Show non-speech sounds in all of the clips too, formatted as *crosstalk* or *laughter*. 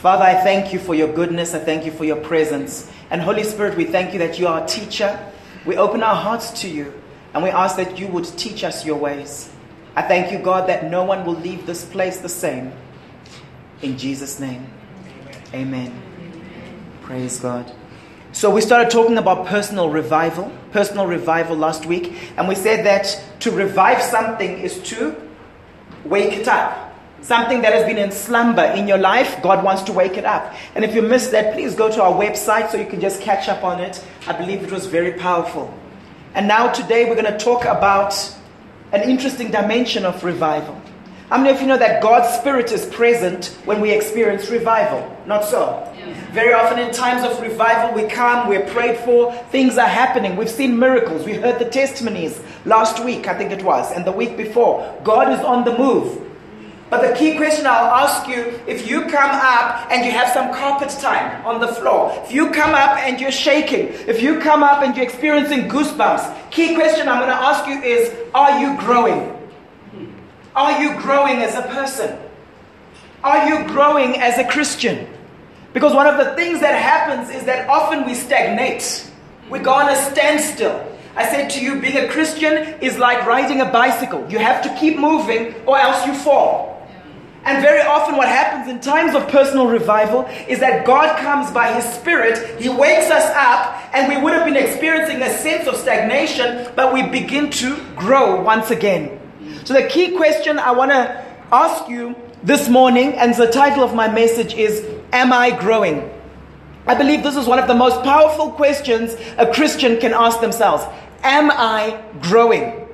Father, I thank you for your goodness. I thank you for your presence. And Holy Spirit, we thank you that you are a teacher. We open our hearts to you and we ask that you would teach us your ways. I thank you, God, that no one will leave this place the same. In Jesus' name, amen. amen. Praise God. So, we started talking about personal revival, personal revival last week, and we said that to revive something is to wake it up. Something that has been in slumber in your life, God wants to wake it up. And if you missed that, please go to our website so you can just catch up on it. I believe it was very powerful. And now, today, we're going to talk about an interesting dimension of revival. How many of you know that God's Spirit is present when we experience revival? Not so. Very often, in times of revival, we come, we're prayed for, things are happening. We've seen miracles. We heard the testimonies last week, I think it was, and the week before. God is on the move. But the key question I'll ask you if you come up and you have some carpet time on the floor, if you come up and you're shaking, if you come up and you're experiencing goosebumps, key question I'm going to ask you is Are you growing? Are you growing as a person? Are you growing as a Christian? Because one of the things that happens is that often we stagnate, we go on a standstill. I said to you, being a Christian is like riding a bicycle. You have to keep moving or else you fall. And very often, what happens in times of personal revival is that God comes by His Spirit, He wakes us up, and we would have been experiencing a sense of stagnation, but we begin to grow once again. So, the key question I want to ask you this morning, and the title of my message is Am I growing? I believe this is one of the most powerful questions a Christian can ask themselves Am I growing?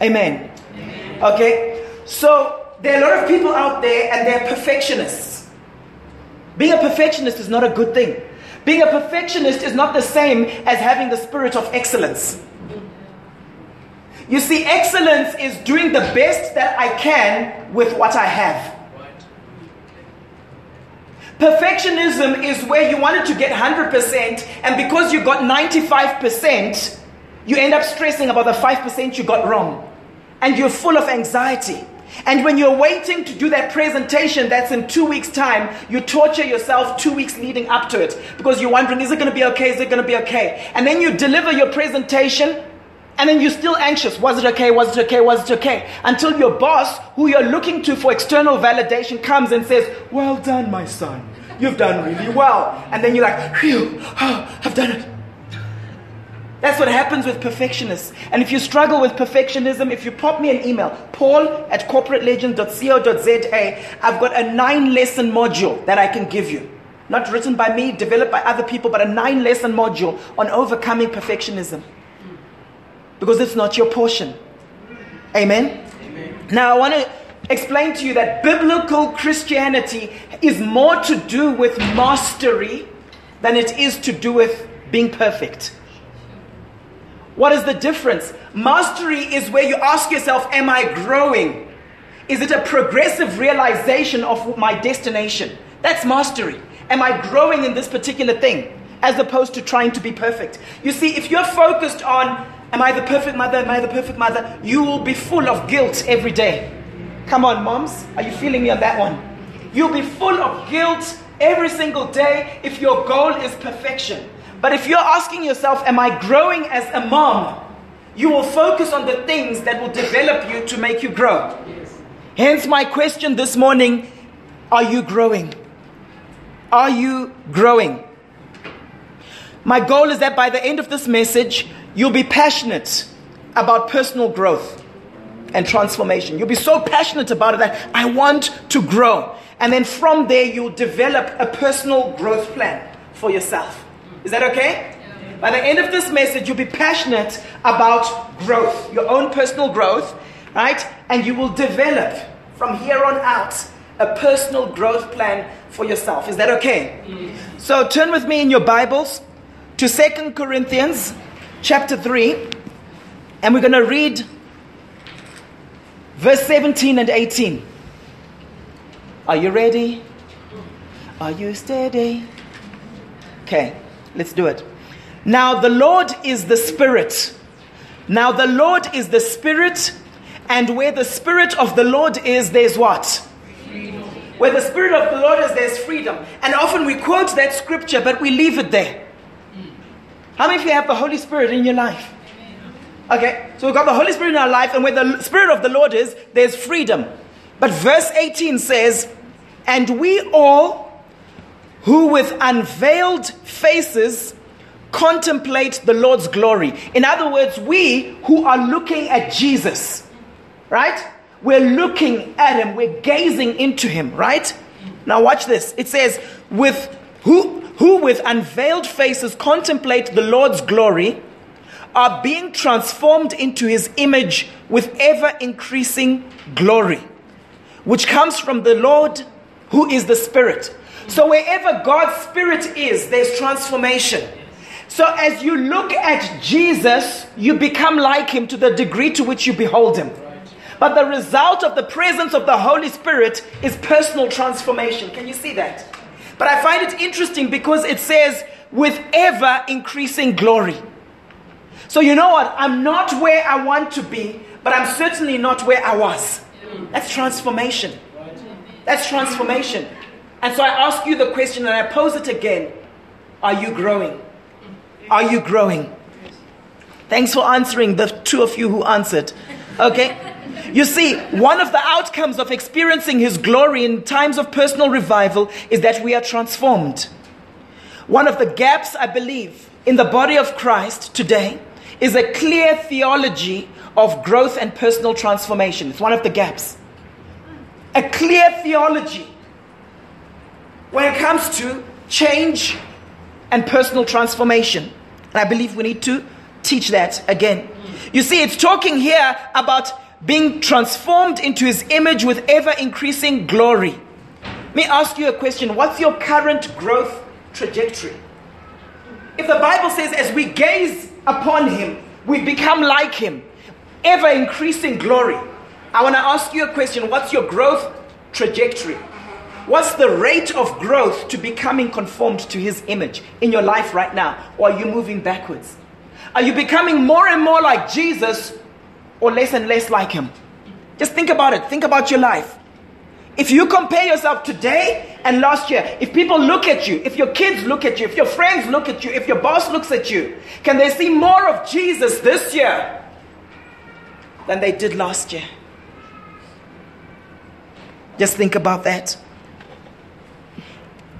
Amen. Amen. Okay, so there are a lot of people out there and they're perfectionists. Being a perfectionist is not a good thing. Being a perfectionist is not the same as having the spirit of excellence. You see, excellence is doing the best that I can with what I have. Perfectionism is where you wanted to get 100%, and because you got 95%, you end up stressing about the 5% you got wrong. And you're full of anxiety. And when you're waiting to do that presentation that's in two weeks' time, you torture yourself two weeks leading up to it because you're wondering, is it going to be okay? Is it going to be okay? And then you deliver your presentation and then you're still anxious. Was it okay? Was it okay? Was it okay? Until your boss, who you're looking to for external validation, comes and says, Well done, my son. You've done really well. And then you're like, Phew, oh, *sighs* I've done it. That's what happens with perfectionists. And if you struggle with perfectionism, if you pop me an email, paul at corporatelegends.co.za, I've got a nine lesson module that I can give you. Not written by me, developed by other people, but a nine lesson module on overcoming perfectionism. Because it's not your portion. Amen? Amen. Now, I want to explain to you that biblical Christianity is more to do with mastery than it is to do with being perfect. What is the difference? Mastery is where you ask yourself, Am I growing? Is it a progressive realization of my destination? That's mastery. Am I growing in this particular thing? As opposed to trying to be perfect. You see, if you're focused on, Am I the perfect mother? Am I the perfect mother? You will be full of guilt every day. Come on, moms. Are you feeling me on that one? You'll be full of guilt every single day if your goal is perfection. But if you're asking yourself, Am I growing as a mom? You will focus on the things that will develop you to make you grow. Yes. Hence, my question this morning Are you growing? Are you growing? My goal is that by the end of this message, you'll be passionate about personal growth and transformation. You'll be so passionate about it that I want to grow. And then from there, you'll develop a personal growth plan for yourself. Is that okay? By the end of this message, you'll be passionate about growth, your own personal growth, right? And you will develop from here on out a personal growth plan for yourself. Is that okay? So turn with me in your Bibles to Second Corinthians chapter 3, and we're going to read verse 17 and 18. Are you ready? Are you steady? Okay. Let's do it. Now, the Lord is the Spirit. Now, the Lord is the Spirit, and where the Spirit of the Lord is, there's what? Freedom. Where the Spirit of the Lord is, there's freedom. And often we quote that scripture, but we leave it there. How many of you have the Holy Spirit in your life? Okay, so we've got the Holy Spirit in our life, and where the Spirit of the Lord is, there's freedom. But verse 18 says, And we all who with unveiled faces contemplate the Lord's glory. In other words, we who are looking at Jesus, right? We're looking at him, we're gazing into him, right? Now watch this. It says, with who who with unveiled faces contemplate the Lord's glory are being transformed into his image with ever increasing glory, which comes from the Lord who is the Spirit. So wherever God's Spirit is, there's transformation. So as you look at Jesus, you become like him to the degree to which you behold him. But the result of the presence of the Holy Spirit is personal transformation. Can you see that? But I find it interesting because it says, with ever increasing glory. So you know what? I'm not where I want to be, but I'm certainly not where I was. That's transformation. That's transformation. And so I ask you the question and I pose it again Are you growing? Are you growing? Thanks for answering the two of you who answered. Okay? You see, one of the outcomes of experiencing His glory in times of personal revival is that we are transformed. One of the gaps, I believe, in the body of Christ today is a clear theology of growth and personal transformation. It's one of the gaps. A clear theology when it comes to change and personal transformation. And I believe we need to teach that again. You see, it's talking here about being transformed into his image with ever increasing glory. Let me ask you a question What's your current growth trajectory? If the Bible says, as we gaze upon him, we become like him, ever increasing glory, I want to ask you a question What's your growth trajectory? What's the rate of growth to becoming conformed to his image in your life right now? Or are you moving backwards? Are you becoming more and more like Jesus or less and less like him? Just think about it. Think about your life. If you compare yourself today and last year, if people look at you, if your kids look at you, if your friends look at you, if your boss looks at you, can they see more of Jesus this year than they did last year? Just think about that.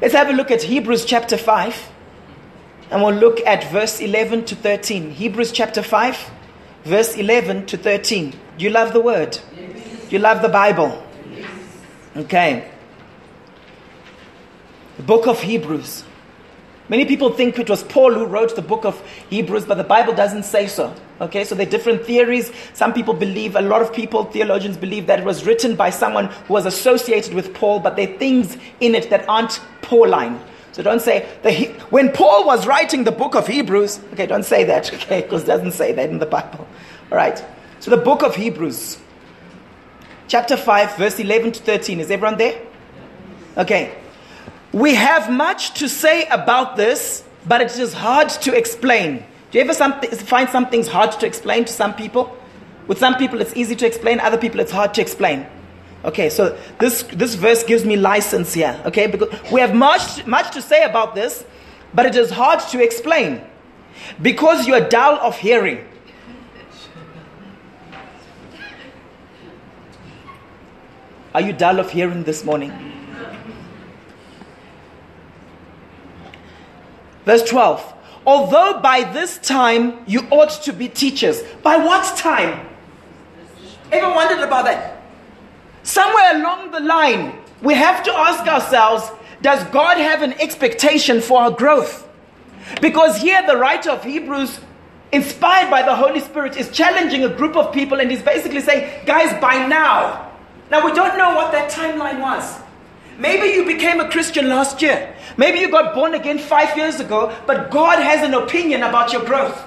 Let's have a look at Hebrews chapter 5. And we'll look at verse 11 to 13. Hebrews chapter 5, verse 11 to 13. Do you love the word? Yes. Do you love the Bible? Yes. Okay. The book of Hebrews. Many people think it was Paul who wrote the book of Hebrews, but the Bible doesn't say so. Okay, so there are different theories. Some people believe, a lot of people, theologians believe that it was written by someone who was associated with Paul, but there are things in it that aren't Pauline. So don't say, the, when Paul was writing the book of Hebrews, okay, don't say that, *laughs* okay, because it doesn't say that in the Bible. All right, so the book of Hebrews, chapter 5, verse 11 to 13. Is everyone there? Okay. We have much to say about this, but it is hard to explain. Do you ever find some things hard to explain to some people? With some people, it's easy to explain, other people, it's hard to explain. Okay, so this, this verse gives me license here, okay? Because we have much, much to say about this, but it is hard to explain because you are dull of hearing. Are you dull of hearing this morning? Verse 12. Although by this time you ought to be teachers. By what time? Ever wondered about that? Somewhere along the line, we have to ask ourselves Does God have an expectation for our growth? Because here, the writer of Hebrews, inspired by the Holy Spirit, is challenging a group of people and he's basically saying, Guys, by now, now we don't know what that timeline was. Maybe you became a Christian last year. Maybe you got born again five years ago, but God has an opinion about your growth.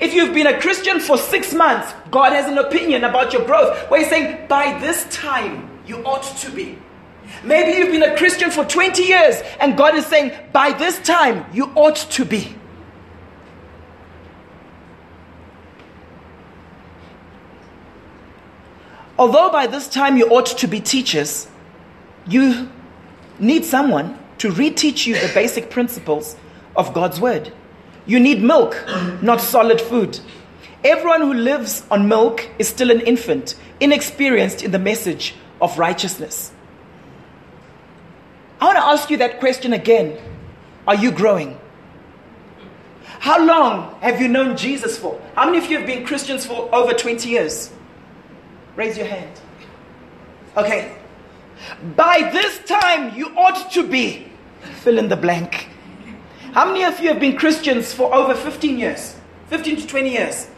If you've been a Christian for six months, God has an opinion about your growth. Where He's saying, by this time, you ought to be. Maybe you've been a Christian for 20 years, and God is saying, by this time, you ought to be. Although by this time you ought to be teachers, you need someone to reteach you the basic principles of God's word. You need milk, not solid food. Everyone who lives on milk is still an infant, inexperienced in the message of righteousness. I want to ask you that question again. Are you growing? How long have you known Jesus for? How many of you have been Christians for over 20 years? Raise your hand. Okay. By this time, you ought to be. Fill in the blank. How many of you have been Christians for over 15 years? 15 to 20 years.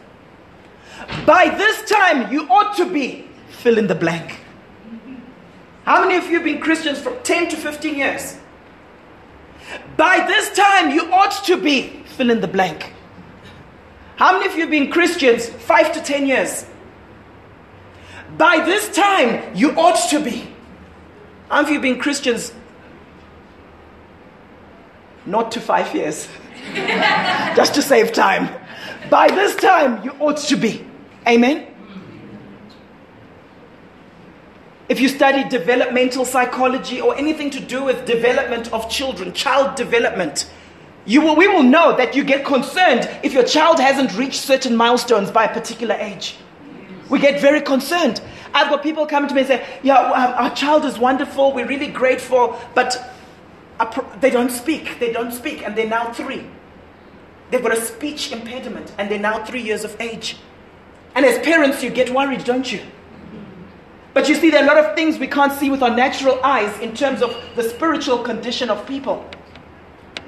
By this time, you ought to be. Fill in the blank. How many of you have been Christians for 10 to 15 years? By this time, you ought to be. Fill in the blank. How many of you have been Christians 5 to 10 years? By this time, you ought to be. How many of you have been Christians not to five years? Just to save time. By this time, you ought to be. Amen? If you study developmental psychology or anything to do with development of children, child development, you will, we will know that you get concerned if your child hasn't reached certain milestones by a particular age. We get very concerned. I've got people coming to me and say, Yeah, our child is wonderful, we're really grateful, but they don't speak. They don't speak, and they're now three. They've got a speech impediment, and they're now three years of age. And as parents, you get worried, don't you? But you see, there are a lot of things we can't see with our natural eyes in terms of the spiritual condition of people.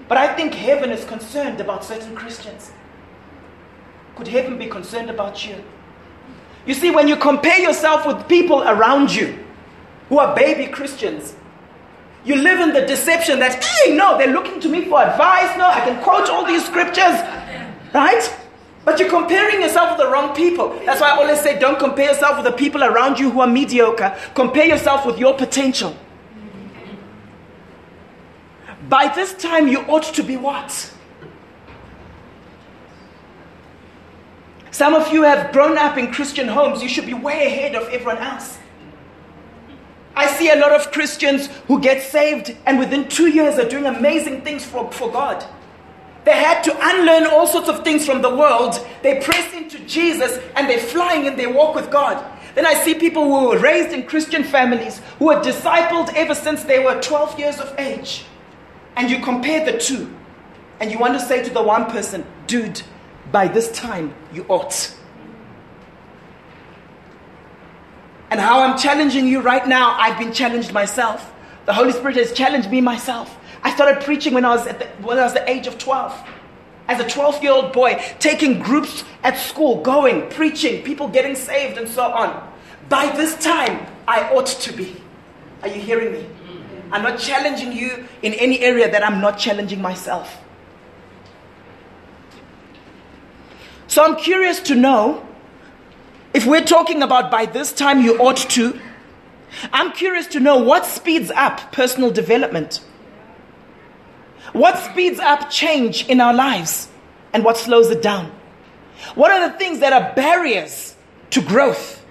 But I think heaven is concerned about certain Christians. Could heaven be concerned about you? You see, when you compare yourself with people around you who are baby Christians, you live in the deception that, hey, no, they're looking to me for advice. No, I can quote all these scriptures. Right? But you're comparing yourself with the wrong people. That's why I always say don't compare yourself with the people around you who are mediocre. Compare yourself with your potential. By this time, you ought to be what? Some of you have grown up in Christian homes. You should be way ahead of everyone else. I see a lot of Christians who get saved and within two years are doing amazing things for, for God. They had to unlearn all sorts of things from the world. They press into Jesus and they're flying in their walk with God. Then I see people who were raised in Christian families, who were discipled ever since they were 12 years of age. And you compare the two, and you want to say to the one person, dude, by this time you ought. And how I'm challenging you right now, I've been challenged myself. The Holy Spirit has challenged me myself. I started preaching when I was at the, when I was the age of 12. As a 12 year old boy, taking groups at school, going, preaching, people getting saved, and so on. By this time, I ought to be. Are you hearing me? I'm not challenging you in any area that I'm not challenging myself. So I'm curious to know if we're talking about by this time you ought to, I'm curious to know what speeds up personal development. What speeds up change in our lives and what slows it down? What are the things that are barriers to growth?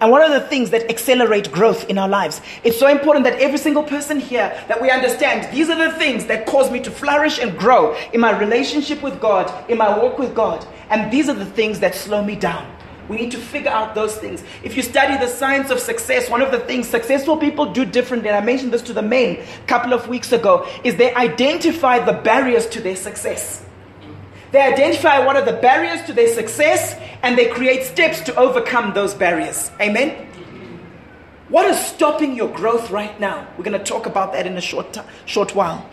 And what are the things that accelerate growth in our lives? It's so important that every single person here that we understand these are the things that cause me to flourish and grow in my relationship with God, in my walk with God. And these are the things that slow me down. We need to figure out those things. If you study the science of success, one of the things successful people do differently, and I mentioned this to the men a couple of weeks ago, is they identify the barriers to their success. They identify what are the barriers to their success and they create steps to overcome those barriers. Amen? What is stopping your growth right now? We're going to talk about that in a short, short while.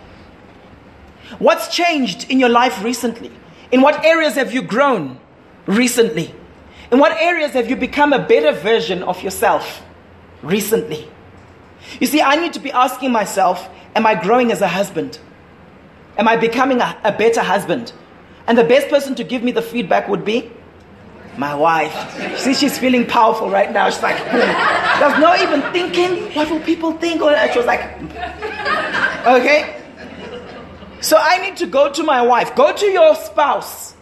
What's changed in your life recently? In what areas have you grown recently? In what areas have you become a better version of yourself recently? You see, I need to be asking myself, am I growing as a husband? Am I becoming a, a better husband? And the best person to give me the feedback would be my wife. See, she's feeling powerful right now. She's like, hmm. there's no even thinking, what will people think? Or she was like, okay. So I need to go to my wife, go to your spouse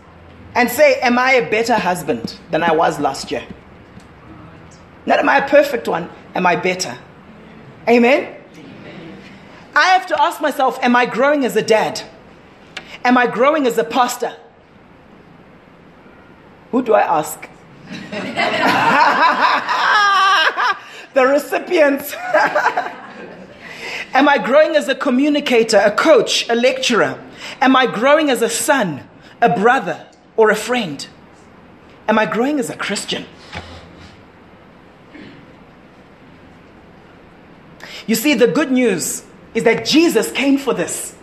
and say, Am I a better husband than I was last year? Not am I a perfect one, am I better? Amen? I have to ask myself Am I growing as a dad? Am I growing as a pastor? Who do I ask? *laughs* the recipients. *laughs* Am I growing as a communicator, a coach, a lecturer? Am I growing as a son, a brother, or a friend? Am I growing as a Christian? You see, the good news is that Jesus came for this.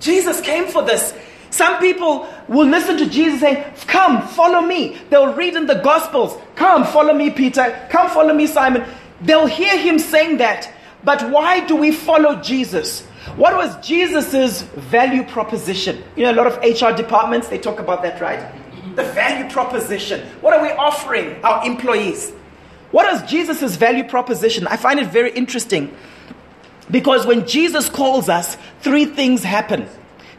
Jesus came for this. Some people will listen to Jesus saying, Come, follow me. They'll read in the Gospels, Come, follow me, Peter. Come, follow me, Simon. They'll hear him saying that. But why do we follow Jesus? What was Jesus' value proposition? You know, a lot of HR departments, they talk about that, right? The value proposition. What are we offering our employees? What is Jesus' value proposition? I find it very interesting because when Jesus calls us, three things happen.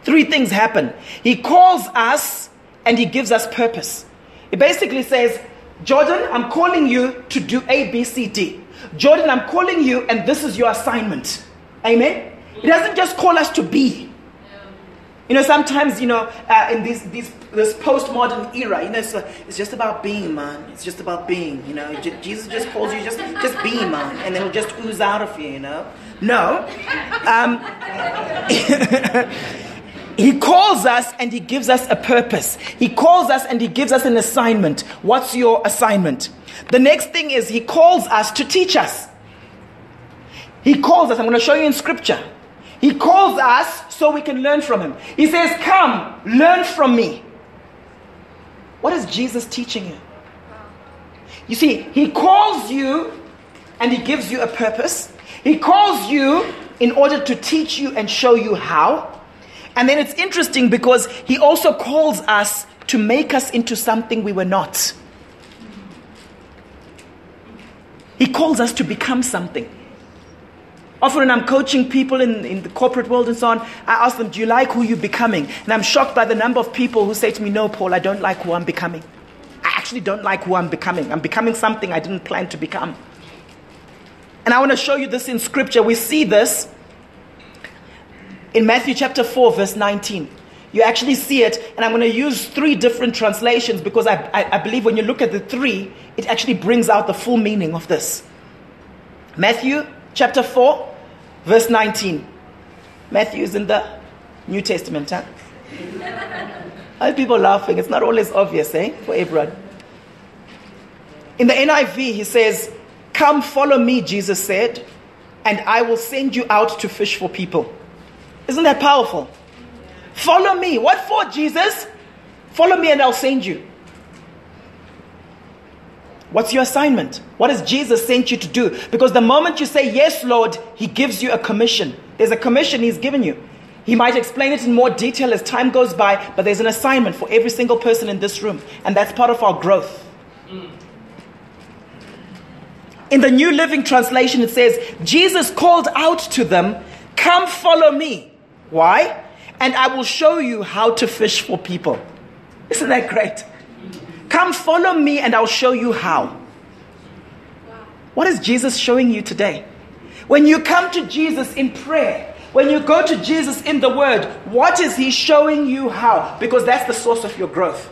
Three things happen. He calls us and he gives us purpose. He basically says, Jordan, I'm calling you to do A, B, C, D. Jordan, I'm calling you and this is your assignment. Amen? He doesn't just call us to be. You know, sometimes, you know, uh, in this, this, this postmodern era, you know, it's, uh, it's just about being, man. It's just about being, you know. J- Jesus just calls you, just, just be, man. And then it'll just ooze out of you, you know. No. Um, *laughs* He calls us and He gives us a purpose. He calls us and He gives us an assignment. What's your assignment? The next thing is He calls us to teach us. He calls us. I'm going to show you in scripture. He calls us so we can learn from Him. He says, Come, learn from me. What is Jesus teaching you? You see, He calls you and He gives you a purpose. He calls you in order to teach you and show you how. And then it's interesting because he also calls us to make us into something we were not. He calls us to become something. Often when I'm coaching people in, in the corporate world and so on, I ask them, Do you like who you're becoming? And I'm shocked by the number of people who say to me, No, Paul, I don't like who I'm becoming. I actually don't like who I'm becoming. I'm becoming something I didn't plan to become. And I want to show you this in scripture. We see this in Matthew chapter 4, verse 19. You actually see it, and I'm going to use three different translations because I, I, I, believe when you look at the three, it actually brings out the full meaning of this. Matthew chapter 4, verse 19. Matthew is in the New Testament, huh? *laughs* Why people laughing? It's not always obvious, eh, for everyone. In the NIV, he says, Come follow me, Jesus said, and I will send you out to fish for people. Isn't that powerful? Follow me. What for, Jesus? Follow me and I'll send you. What's your assignment? What has Jesus sent you to do? Because the moment you say, Yes, Lord, He gives you a commission. There's a commission He's given you. He might explain it in more detail as time goes by, but there's an assignment for every single person in this room, and that's part of our growth. In the New Living Translation, it says, Jesus called out to them, Come follow me. Why? And I will show you how to fish for people. Isn't that great? Come follow me and I'll show you how. What is Jesus showing you today? When you come to Jesus in prayer, when you go to Jesus in the Word, what is He showing you how? Because that's the source of your growth.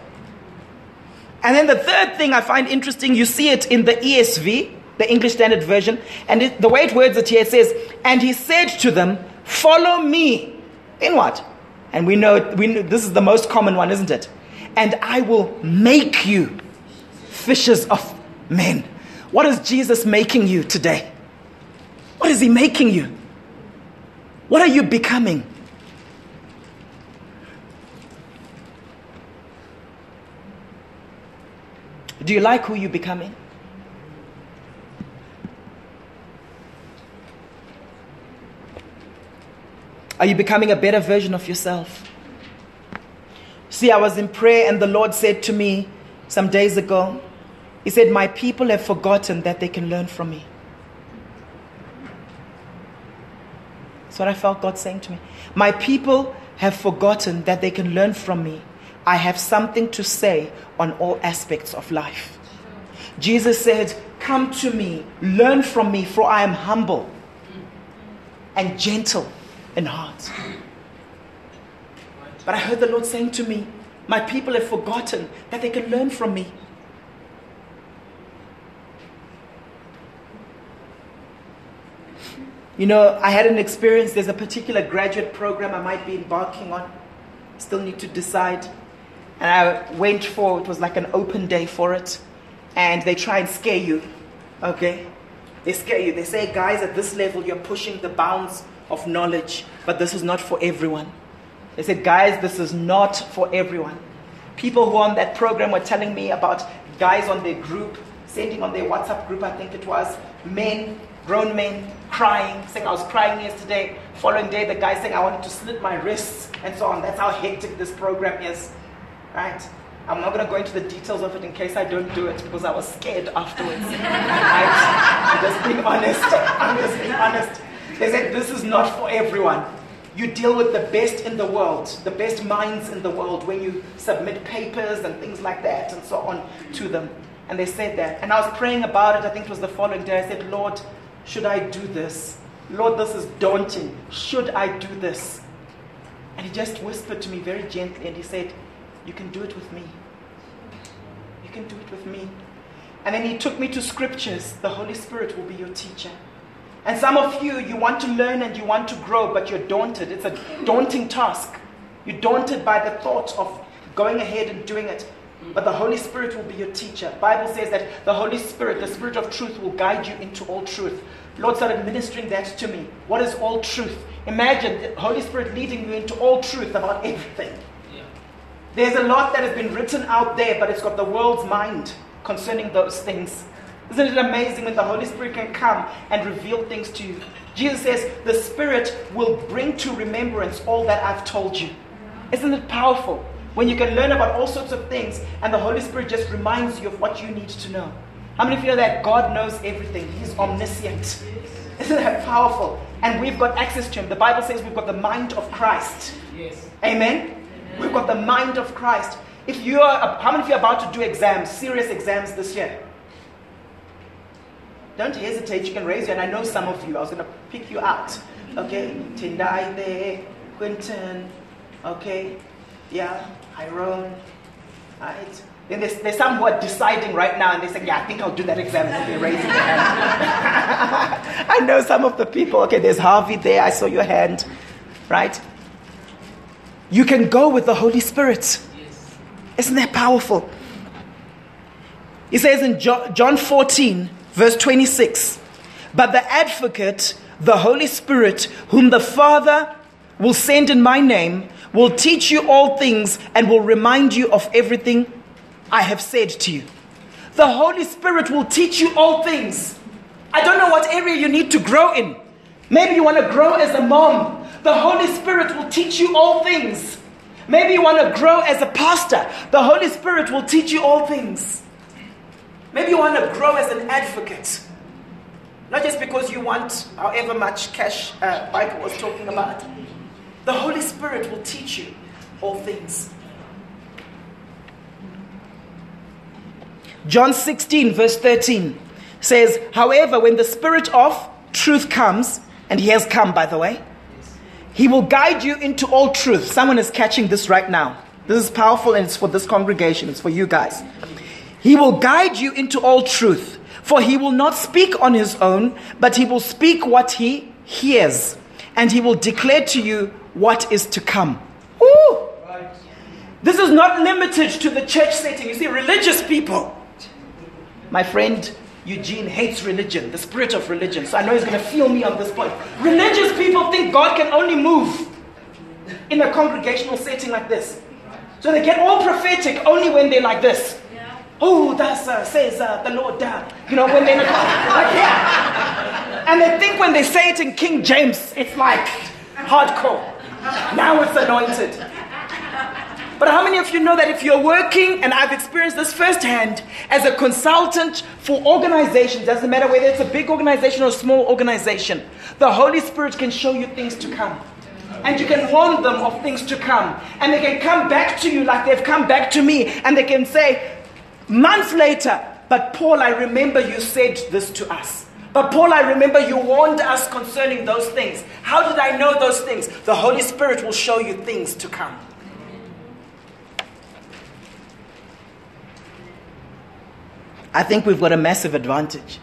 And then the third thing I find interesting, you see it in the ESV, the English Standard Version, and it, the way it words it here, it says, And He said to them, Follow me in what? And we know, we know this is the most common one, isn't it? And I will make you fishers of men. What is Jesus making you today? What is he making you? What are you becoming? Do you like who you're becoming? Are you becoming a better version of yourself? See, I was in prayer and the Lord said to me some days ago, He said, My people have forgotten that they can learn from me. That's what I felt God saying to me. My people have forgotten that they can learn from me. I have something to say on all aspects of life. Jesus said, Come to me, learn from me, for I am humble and gentle in heart. But I heard the Lord saying to me, My people have forgotten that they can learn from me. You know, I had an experience. There's a particular graduate program I might be embarking on. Still need to decide. And I went for it was like an open day for it. And they try and scare you. Okay? They scare you. They say, guys, at this level, you're pushing the bounds of knowledge, but this is not for everyone. They said, guys, this is not for everyone. People who on that program were telling me about guys on their group, sending on their WhatsApp group, I think it was, men grown men crying, saying I was crying yesterday. Following day, the guy saying I wanted to slit my wrists and so on. That's how hectic this program is, right? I'm not going to go into the details of it in case I don't do it because I was scared afterwards. *laughs* right? I'm just being honest. *laughs* I'm just being honest. They said this is not for everyone. You deal with the best in the world, the best minds in the world when you submit papers and things like that and so on to them. And they said that. And I was praying about it, I think it was the following day. I said, Lord, should I do this? Lord, this is daunting. Should I do this? And he just whispered to me very gently and he said, You can do it with me. You can do it with me. And then he took me to scriptures. The Holy Spirit will be your teacher. And some of you, you want to learn and you want to grow, but you're daunted. It's a daunting task. You're daunted by the thought of going ahead and doing it. But the Holy Spirit will be your teacher. Bible says that the Holy Spirit, the Spirit of truth, will guide you into all truth. Lord started ministering that to me. What is all truth? Imagine the Holy Spirit leading you into all truth about everything. Yeah. There's a lot that has been written out there, but it's got the world's mind concerning those things. Isn't it amazing when the Holy Spirit can come and reveal things to you? Jesus says, The Spirit will bring to remembrance all that I've told you. Isn't it powerful? When you can learn about all sorts of things and the Holy Spirit just reminds you of what you need to know. How many of you know that God knows everything? He's omniscient. Isn't that powerful? And we've got access to Him. The Bible says we've got the mind of Christ. Yes. Amen? Amen. We've got the mind of Christ. If you are, how many of you are about to do exams, serious exams this year? Don't hesitate. You can raise your hand. I know some of you. I was going to pick you out. Okay? Tendai there, Quinton. Okay? Yeah, Iron. Right? Then there's, there's some who are deciding right now and they say, Yeah, I think I'll do that exam. And they're raising their hand. *laughs* I know some of the people. Okay, there's Harvey there. I saw your hand. Right? You can go with the Holy Spirit. Yes. Isn't that powerful? He says in John 14, verse 26 But the advocate, the Holy Spirit, whom the Father will send in my name, will teach you all things and will remind you of everything I have said to you. The Holy Spirit will teach you all things. I don't know what area you need to grow in. Maybe you want to grow as a mom. The Holy Spirit will teach you all things. Maybe you want to grow as a pastor. The Holy Spirit will teach you all things. Maybe you want to grow as an advocate. Not just because you want however much cash uh, Bible was talking about. The Holy Spirit will teach you all things. John 16, verse 13 says, However, when the Spirit of truth comes, and he has come, by the way, he will guide you into all truth. Someone is catching this right now. This is powerful and it's for this congregation, it's for you guys. He will guide you into all truth, for he will not speak on his own, but he will speak what he hears, and he will declare to you what is to come. Ooh. This is not limited to the church setting. You see, religious people, my friend Eugene hates religion, the spirit of religion. So I know he's going to feel me on this point. Religious people think God can only move in a congregational setting like this. So they get all prophetic only when they're like this. Oh, thus uh, says uh, the Lord down. You know, when they're like, yeah. And they think when they say it in King James, it's like hardcore. Now it's anointed. But how many of you know that if you're working, and I've experienced this firsthand, as a consultant for organizations, doesn't matter whether it's a big organization or a small organization, the Holy Spirit can show you things to come. And you can warn them of things to come. And they can come back to you like they've come back to me. And they can say, months later, But Paul, I remember you said this to us. But Paul, I remember you warned us concerning those things. How did I know those things? The Holy Spirit will show you things to come. I think we've got a massive advantage.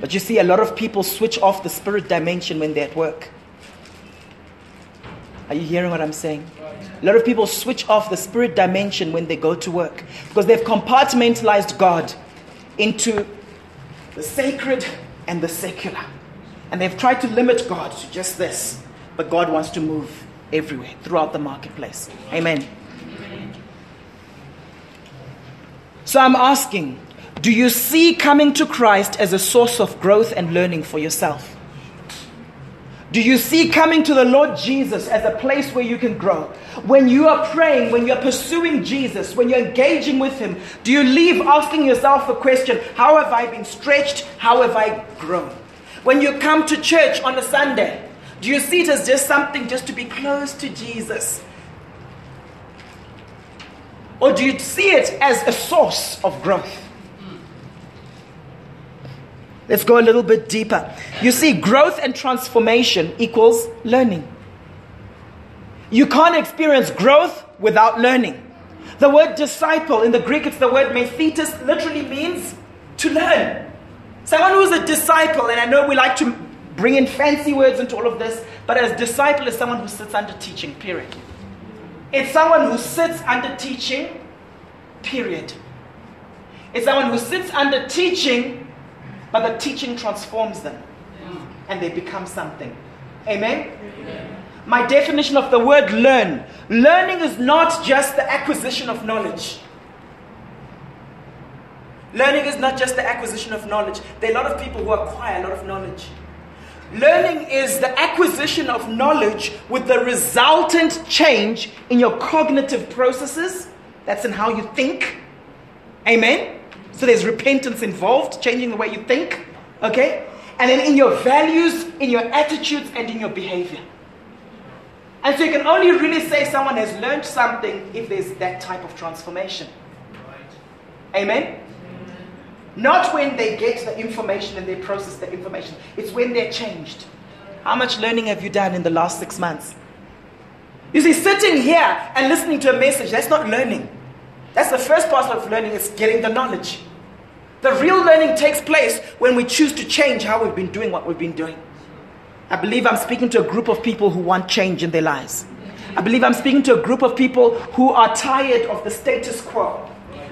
But you see, a lot of people switch off the spirit dimension when they're at work. Are you hearing what I'm saying? A lot of people switch off the spirit dimension when they go to work because they've compartmentalized God into the sacred and the secular. And they've tried to limit God to just this. But God wants to move everywhere throughout the marketplace. Amen. So I'm asking do you see coming to Christ as a source of growth and learning for yourself? Do you see coming to the Lord Jesus as a place where you can grow? When you are praying, when you're pursuing Jesus, when you're engaging with Him, do you leave asking yourself the question, How have I been stretched? How have I grown? When you come to church on a Sunday, do you see it as just something just to be close to Jesus? Or do you see it as a source of growth? Let's go a little bit deeper. You see, growth and transformation equals learning. You can't experience growth without learning. The word disciple in the Greek, it's the word mathetes, literally means to learn. Someone who's a disciple, and I know we like to bring in fancy words into all of this, but as disciple is someone who sits under teaching, period. It's someone who sits under teaching, period. It's someone who sits under teaching but the teaching transforms them and they become something. Amen? Amen? My definition of the word learn learning is not just the acquisition of knowledge. Learning is not just the acquisition of knowledge. There are a lot of people who acquire a lot of knowledge. Learning is the acquisition of knowledge with the resultant change in your cognitive processes. That's in how you think. Amen? So there's repentance involved, changing the way you think, okay? And then in your values, in your attitudes, and in your behavior. And so you can only really say someone has learned something if there's that type of transformation. Right. Amen? Not when they get the information and they process the information, it's when they're changed. How much learning have you done in the last six months? You see, sitting here and listening to a message, that's not learning. That's the first part of learning, is getting the knowledge. The real learning takes place when we choose to change how we've been doing what we've been doing. I believe I'm speaking to a group of people who want change in their lives. I believe I'm speaking to a group of people who are tired of the status quo.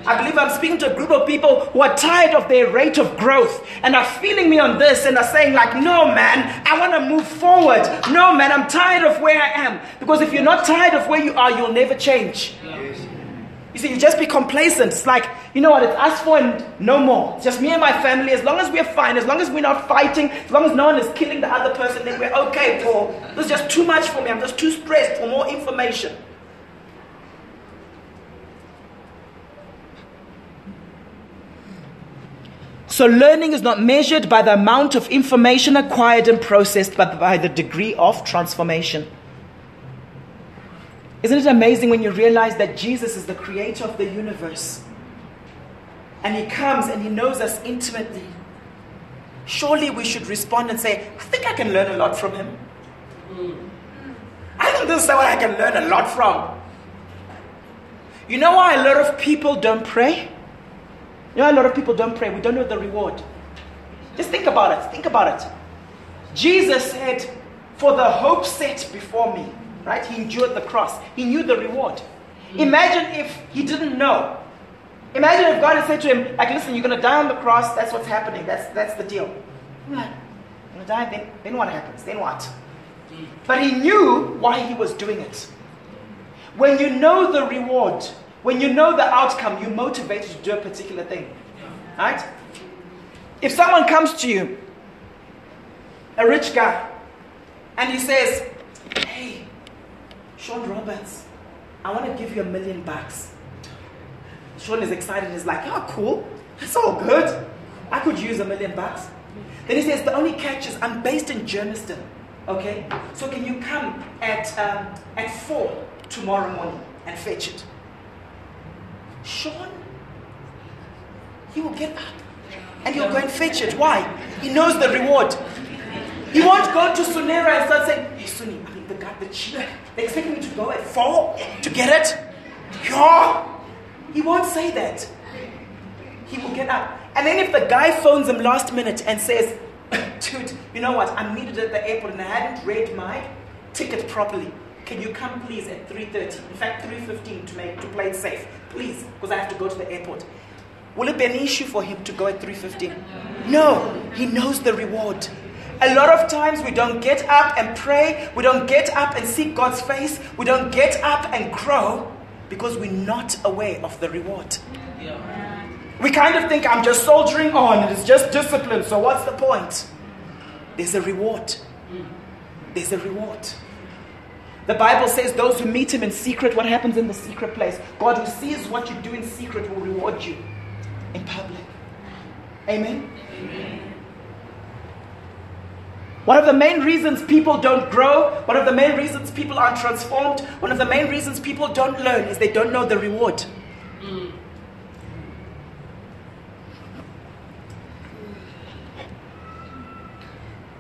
I believe I'm speaking to a group of people who are tired of their rate of growth and are feeling me on this and are saying, like, no, man, I want to move forward. No, man, I'm tired of where I am. Because if you're not tired of where you are, you'll never change. You see, you just be complacent. It's like, you know what, it's us four and no more. It's just me and my family. As long as we're fine, as long as we're not fighting, as long as no one is killing the other person, then we're okay, Paul. This is just too much for me. I'm just too stressed for more information. So, learning is not measured by the amount of information acquired and processed, but by the degree of transformation. Isn't it amazing when you realize that Jesus is the creator of the universe? And he comes and he knows us intimately. Surely we should respond and say, I think I can learn a lot from him. I think this is someone I can learn a lot from. You know why a lot of people don't pray? You know a lot of people don't pray. We don't know the reward. Just think about it. Think about it. Jesus said, For the hope set before me, Right? He endured the cross. He knew the reward. Imagine if he didn't know. Imagine if God had said to him, like, listen, you're going to die on the cross. That's what's happening. That's, that's the deal. I'm going to die. Then, then what happens? Then what? But he knew why he was doing it. When you know the reward, when you know the outcome, you're motivated to do a particular thing. Right? If someone comes to you, a rich guy, and he says, Hey, Sean Roberts, I want to give you a million bucks. Sean is excited. He's like, oh, cool. That's all good. I could use a million bucks. Then he says, the only catch is I'm based in Germiston. Okay? So can you come at, um, at 4 tomorrow morning and fetch it? Sean, he will get up and he'll go and fetch it. Why? He knows the reward. He won't go to Sunera and start saying, Hey, Sunni, Mean, the guy, they expect me to go at four to get it? Yeah. He won't say that. He will get up. And then if the guy phones him last minute and says, *coughs* Dude, you know what? I'm needed at the airport and I hadn't read my ticket properly. Can you come please at 3.30? In fact, 3.15 to make to play it safe. Please, because I have to go to the airport. Will it be an issue for him to go at 3.15? No, he knows the reward. A lot of times we don't get up and pray, we don't get up and seek God's face, we don't get up and grow because we're not aware of the reward. Yeah. We kind of think I'm just soldiering on, it's just discipline, so what's the point? There's a reward. There's a reward. The Bible says those who meet him in secret, what happens in the secret place? God who sees what you do in secret will reward you in public. Amen? Amen. One of the main reasons people don't grow, one of the main reasons people aren't transformed, one of the main reasons people don't learn is they don't know the reward. Mm.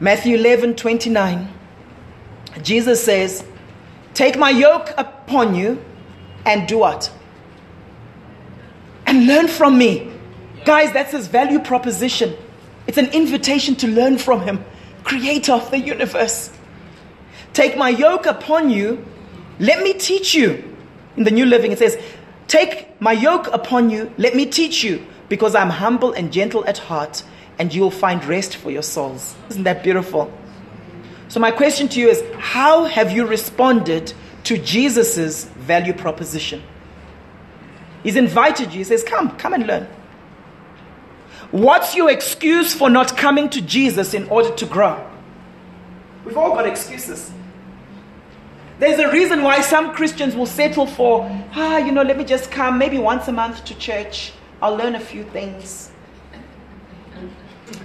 Matthew 11 29. Jesus says, Take my yoke upon you and do what? And learn from me. Guys, that's his value proposition. It's an invitation to learn from him creator of the universe. Take my yoke upon you. Let me teach you. In the New Living, it says, Take my yoke upon you. Let me teach you, because I'm humble and gentle at heart, and you will find rest for your souls. Isn't that beautiful? So, my question to you is How have you responded to Jesus' value proposition? He's invited you. He says, Come, come and learn. What's your excuse for not coming to Jesus in order to grow? We've all got excuses. There's a reason why some Christians will settle for, ah, you know, let me just come maybe once a month to church. I'll learn a few things.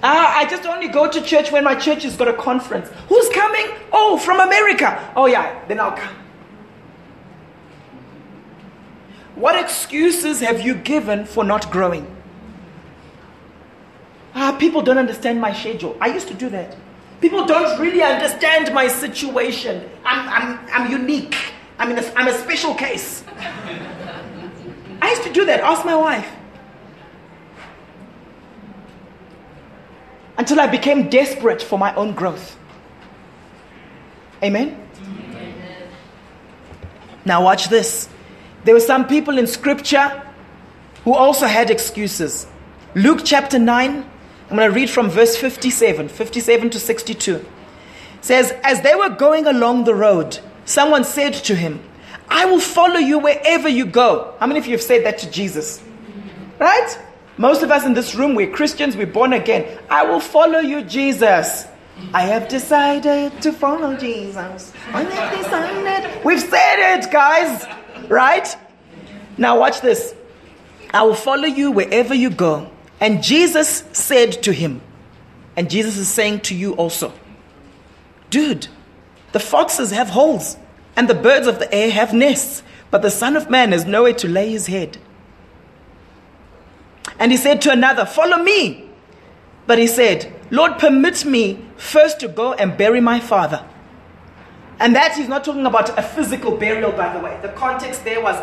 Ah, I just only go to church when my church has got a conference. Who's coming? Oh, from America. Oh, yeah, then I'll come. What excuses have you given for not growing? Ah, people don't understand my schedule. I used to do that. People don't really understand my situation. I'm, I'm, I'm unique. I'm, in a, I'm a special case. I used to do that. Ask my wife. Until I became desperate for my own growth. Amen? Amen? Now, watch this. There were some people in scripture who also had excuses. Luke chapter 9, I'm going to read from verse 57, 57 to 62. It says, As they were going along the road, someone said to him, I will follow you wherever you go. How many of you have said that to Jesus? Right? Most of us in this room, we're Christians, we're born again. I will follow you, Jesus. I have decided to follow Jesus. I have decided. We've said it, guys. Right? Now, watch this. I will follow you wherever you go. And Jesus said to him, and Jesus is saying to you also, dude, the foxes have holes and the birds of the air have nests, but the Son of Man has nowhere to lay his head. And he said to another, Follow me. But he said, Lord, permit me first to go and bury my father. And that he's not talking about a physical burial, by the way. The context there was,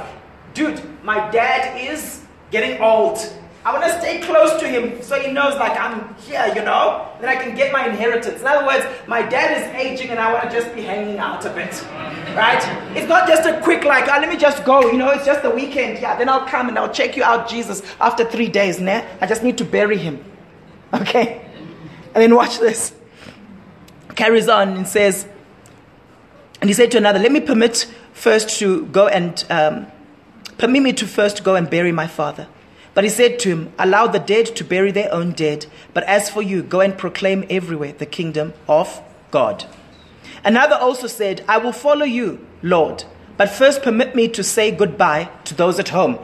dude, my dad is getting old. I want to stay close to him so he knows, like, I'm here, you know? Then I can get my inheritance. In other words, my dad is aging and I want to just be hanging out a bit. Right? It's not just a quick, like, oh, let me just go, you know? It's just the weekend. Yeah, then I'll come and I'll check you out, Jesus, after three days. Nah? I just need to bury him. *laughs* Okay? And then watch this. Carries on and says, and he said to another, let me permit first to go and, um, permit me to first go and bury my father. But he said to him, Allow the dead to bury their own dead, but as for you, go and proclaim everywhere the kingdom of God. Another also said, I will follow you, Lord, but first permit me to say goodbye to those at home.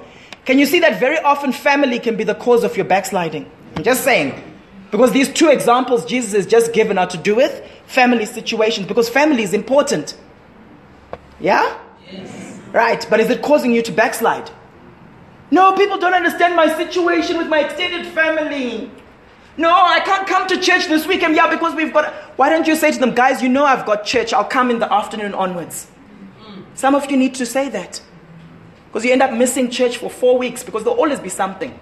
Can you see that very often family can be the cause of your backsliding? I'm just saying. Because these two examples Jesus has just given are to do with family situations, because family is important. Yeah? Yes. Right, but is it causing you to backslide? No, people don't understand my situation with my extended family. No, I can't come to church this weekend. Yeah, because we've got. Why don't you say to them, guys, you know I've got church. I'll come in the afternoon onwards. Some of you need to say that. Because you end up missing church for four weeks because there'll always be something.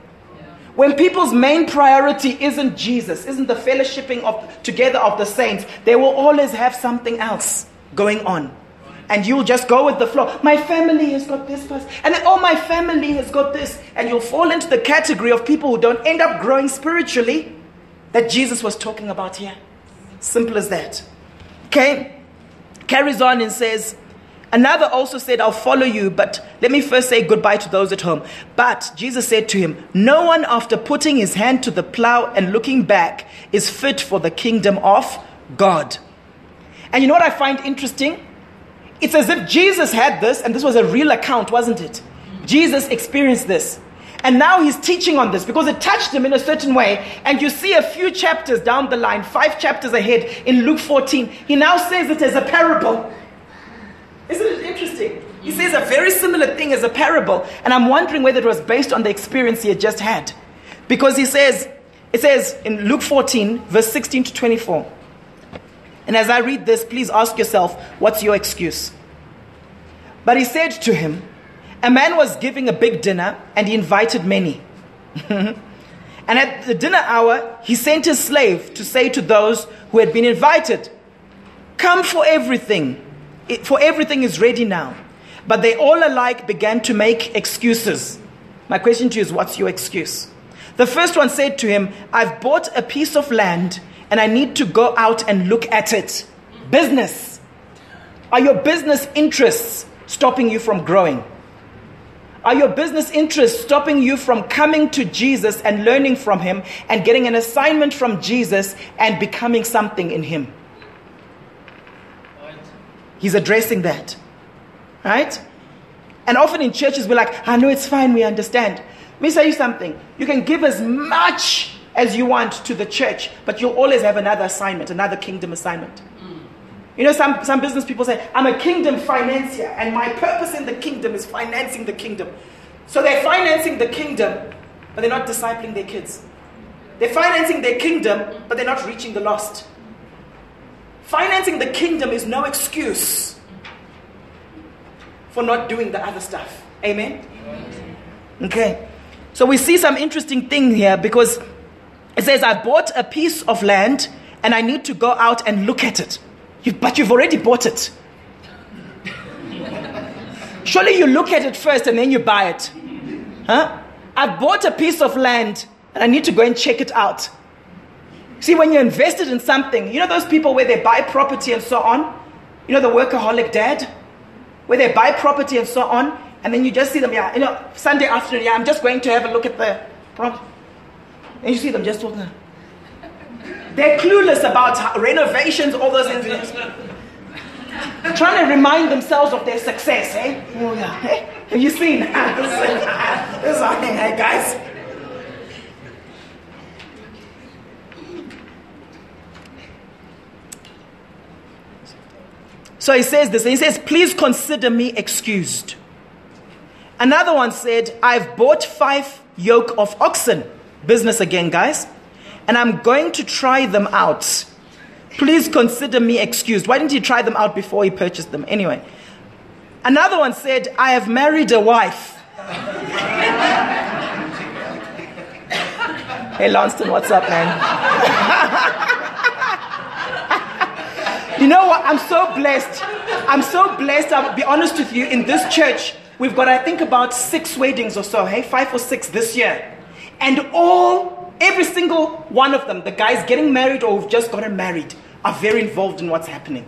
When people's main priority isn't Jesus, isn't the fellowshipping of together of the saints, they will always have something else going on. And you'll just go with the flow. My family has got this first. And then, oh, my family has got this. And you'll fall into the category of people who don't end up growing spiritually that Jesus was talking about here. Simple as that. Okay? Carries on and says, Another also said, I'll follow you, but let me first say goodbye to those at home. But Jesus said to him, No one, after putting his hand to the plow and looking back, is fit for the kingdom of God. And you know what I find interesting? It's as if Jesus had this, and this was a real account, wasn't it? Jesus experienced this. And now he's teaching on this because it touched him in a certain way. And you see a few chapters down the line, five chapters ahead in Luke 14, he now says it as a parable. Isn't it interesting? He says a very similar thing as a parable. And I'm wondering whether it was based on the experience he had just had. Because he says, it says in Luke 14, verse 16 to 24. And as I read this, please ask yourself, what's your excuse? But he said to him, a man was giving a big dinner and he invited many. *laughs* and at the dinner hour, he sent his slave to say to those who had been invited, Come for everything, for everything is ready now. But they all alike began to make excuses. My question to you is what's your excuse? The first one said to him, I've bought a piece of land and I need to go out and look at it. Business. Are your business interests stopping you from growing? Are your business interests stopping you from coming to Jesus and learning from Him and getting an assignment from Jesus and becoming something in Him? He's addressing that. Right? And often in churches, we're like, I know it's fine, we understand. Let me tell you something. You can give as much as you want to the church, but you'll always have another assignment, another kingdom assignment. You know, some, some business people say, I'm a kingdom financier, and my purpose in the kingdom is financing the kingdom. So they're financing the kingdom, but they're not discipling their kids. They're financing their kingdom, but they're not reaching the lost. Financing the kingdom is no excuse for not doing the other stuff. Amen? Okay. So we see some interesting thing here because it says, I bought a piece of land and I need to go out and look at it. You, but you've already bought it. Surely you look at it first and then you buy it. Huh? I bought a piece of land and I need to go and check it out. See, when you're invested in something, you know those people where they buy property and so on? You know the workaholic dad? Where they buy property and so on, and then you just see them, yeah, you know, Sunday afternoon, yeah, I'm just going to have a look at the property. And you see them just walking. They're clueless about renovations, all those things. Trying to remind themselves of their success, eh? Oh, yeah. Hey, have you seen? this is our thing, hey, guys. So he says this, and he says, Please consider me excused. Another one said, I've bought five yoke of oxen. Business again, guys and I'm going to try them out. Please consider me excused. Why didn't he try them out before he purchased them? Anyway, another one said, I have married a wife. *laughs* hey, Lanston, what's up, man? *laughs* you know what? I'm so blessed. I'm so blessed. I'll be honest with you. In this church, we've got, I think, about six weddings or so, hey, five or six this year. And all Every single one of them, the guys getting married or who've just gotten married, are very involved in what's happening.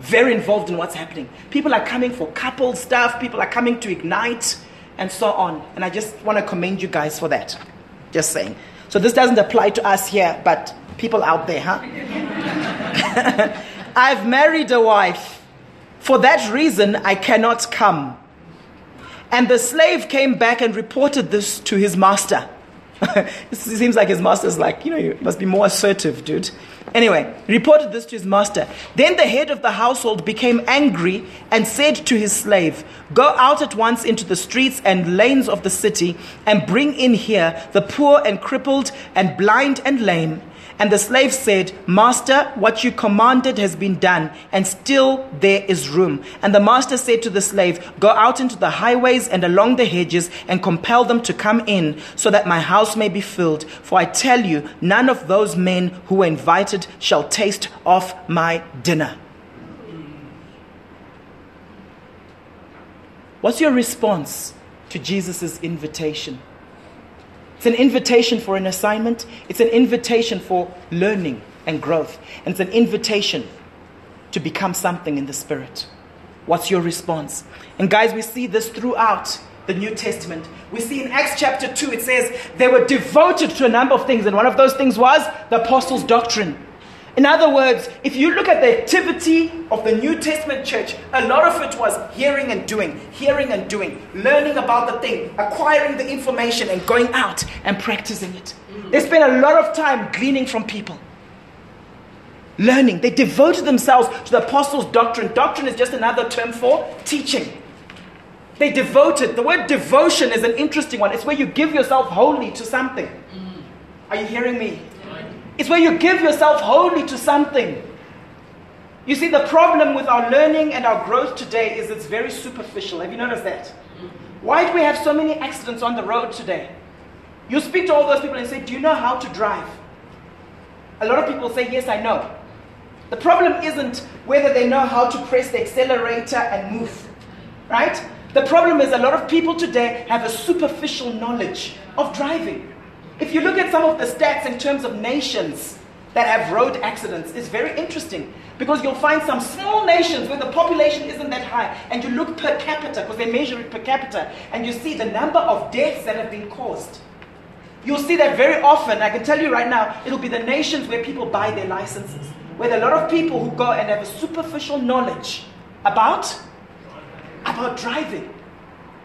Very involved in what's happening. People are coming for couple stuff, people are coming to ignite, and so on. And I just want to commend you guys for that. Just saying. So this doesn't apply to us here, but people out there, huh? *laughs* I've married a wife. For that reason, I cannot come. And the slave came back and reported this to his master. *laughs* it seems like his master's like, you know, you must be more assertive, dude. Anyway, reported this to his master. Then the head of the household became angry and said to his slave, Go out at once into the streets and lanes of the city and bring in here the poor and crippled and blind and lame. And the slave said, Master, what you commanded has been done, and still there is room. And the master said to the slave, Go out into the highways and along the hedges and compel them to come in, so that my house may be filled. For I tell you, none of those men who were invited shall taste of my dinner. What's your response to Jesus' invitation? It's an invitation for an assignment, it's an invitation for learning and growth, and it's an invitation to become something in the Spirit. What's your response? And guys, we see this throughout the New Testament. We see in Acts chapter 2, it says they were devoted to a number of things, and one of those things was the apostles' doctrine. In other words, if you look at the activity of the New Testament church, a lot of it was hearing and doing, hearing and doing, learning about the thing, acquiring the information, and going out and practicing it. Mm. They spent a lot of time gleaning from people, learning. They devoted themselves to the apostles' doctrine. Doctrine is just another term for teaching. They devoted. The word devotion is an interesting one. It's where you give yourself wholly to something. Mm. Are you hearing me? It's where you give yourself wholly to something. You see, the problem with our learning and our growth today is it's very superficial. Have you noticed that? Why do we have so many accidents on the road today? You speak to all those people and say, Do you know how to drive? A lot of people say, Yes, I know. The problem isn't whether they know how to press the accelerator and move, right? The problem is a lot of people today have a superficial knowledge of driving. If you look at some of the stats in terms of nations that have road accidents, it's very interesting because you'll find some small nations where the population isn't that high, and you look per capita because they measure it per capita, and you see the number of deaths that have been caused. You'll see that very often. I can tell you right now, it'll be the nations where people buy their licenses, where a lot of people who go and have a superficial knowledge about about driving,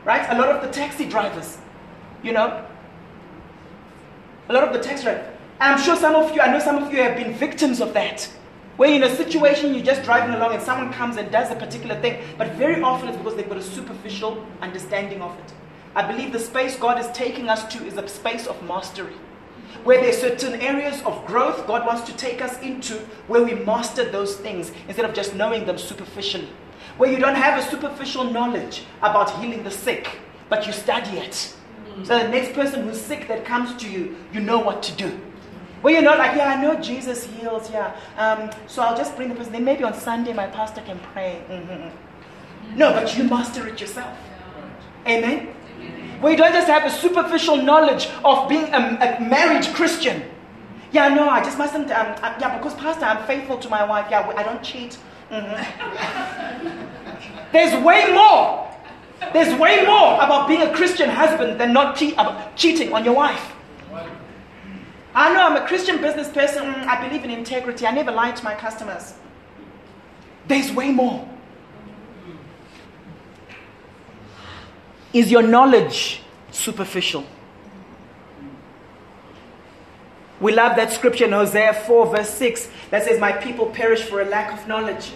right? A lot of the taxi drivers, you know, a lot of the taxi drivers. I'm sure some of you, I know some of you have been victims of that. Where in a situation you're just driving along and someone comes and does a particular thing, but very often it's because they've got a superficial understanding of it. I believe the space God is taking us to is a space of mastery. Where there are certain areas of growth God wants to take us into where we master those things instead of just knowing them superficially. Where you don't have a superficial knowledge about healing the sick, but you study it. So the next person who's sick that comes to you, you know what to do. Where you're not like, yeah, I know Jesus heals, yeah. Um, so I'll just bring the person. Then maybe on Sunday my pastor can pray. Mm-hmm. No, but you master it yourself. Amen? We don't just have a superficial knowledge of being a, a married Christian. Yeah, no, I just mustn't. Um, uh, yeah, because pastor, I'm faithful to my wife. Yeah, I don't cheat. Mm-hmm. *laughs* There's way more there's way more about being a Christian husband than not che- cheating on your wife. I know I'm a Christian business person. Mm, I believe in integrity. I never lie to my customers. There's way more. Is your knowledge superficial? We love that scripture in Hosea 4, verse 6, that says, My people perish for a lack of knowledge.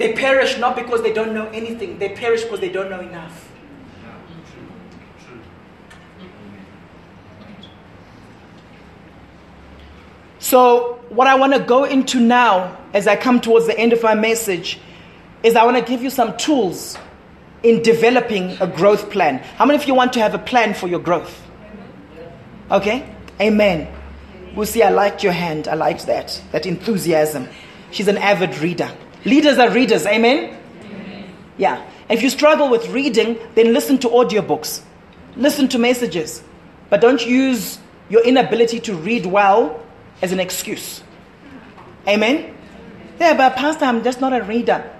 They perish not because they don't know anything, they perish because they don't know enough. So, what I want to go into now, as I come towards the end of my message, is I want to give you some tools in developing a growth plan. How many of you want to have a plan for your growth? Okay? Amen. See, I liked your hand. I liked that, that enthusiasm. She's an avid reader. Leaders are readers, amen? amen? Yeah. If you struggle with reading, then listen to audiobooks, listen to messages, but don't use your inability to read well as an excuse. Amen? Yeah, but Pastor, I'm just not a reader.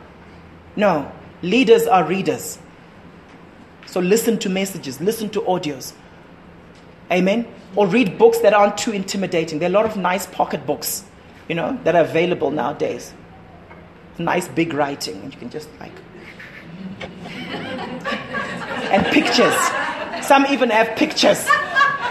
No, leaders are readers. So listen to messages, listen to audios. Amen? Or read books that aren't too intimidating. There are a lot of nice pocket books, you know, that are available nowadays nice big writing, and you can just like. and pictures. Some even have pictures.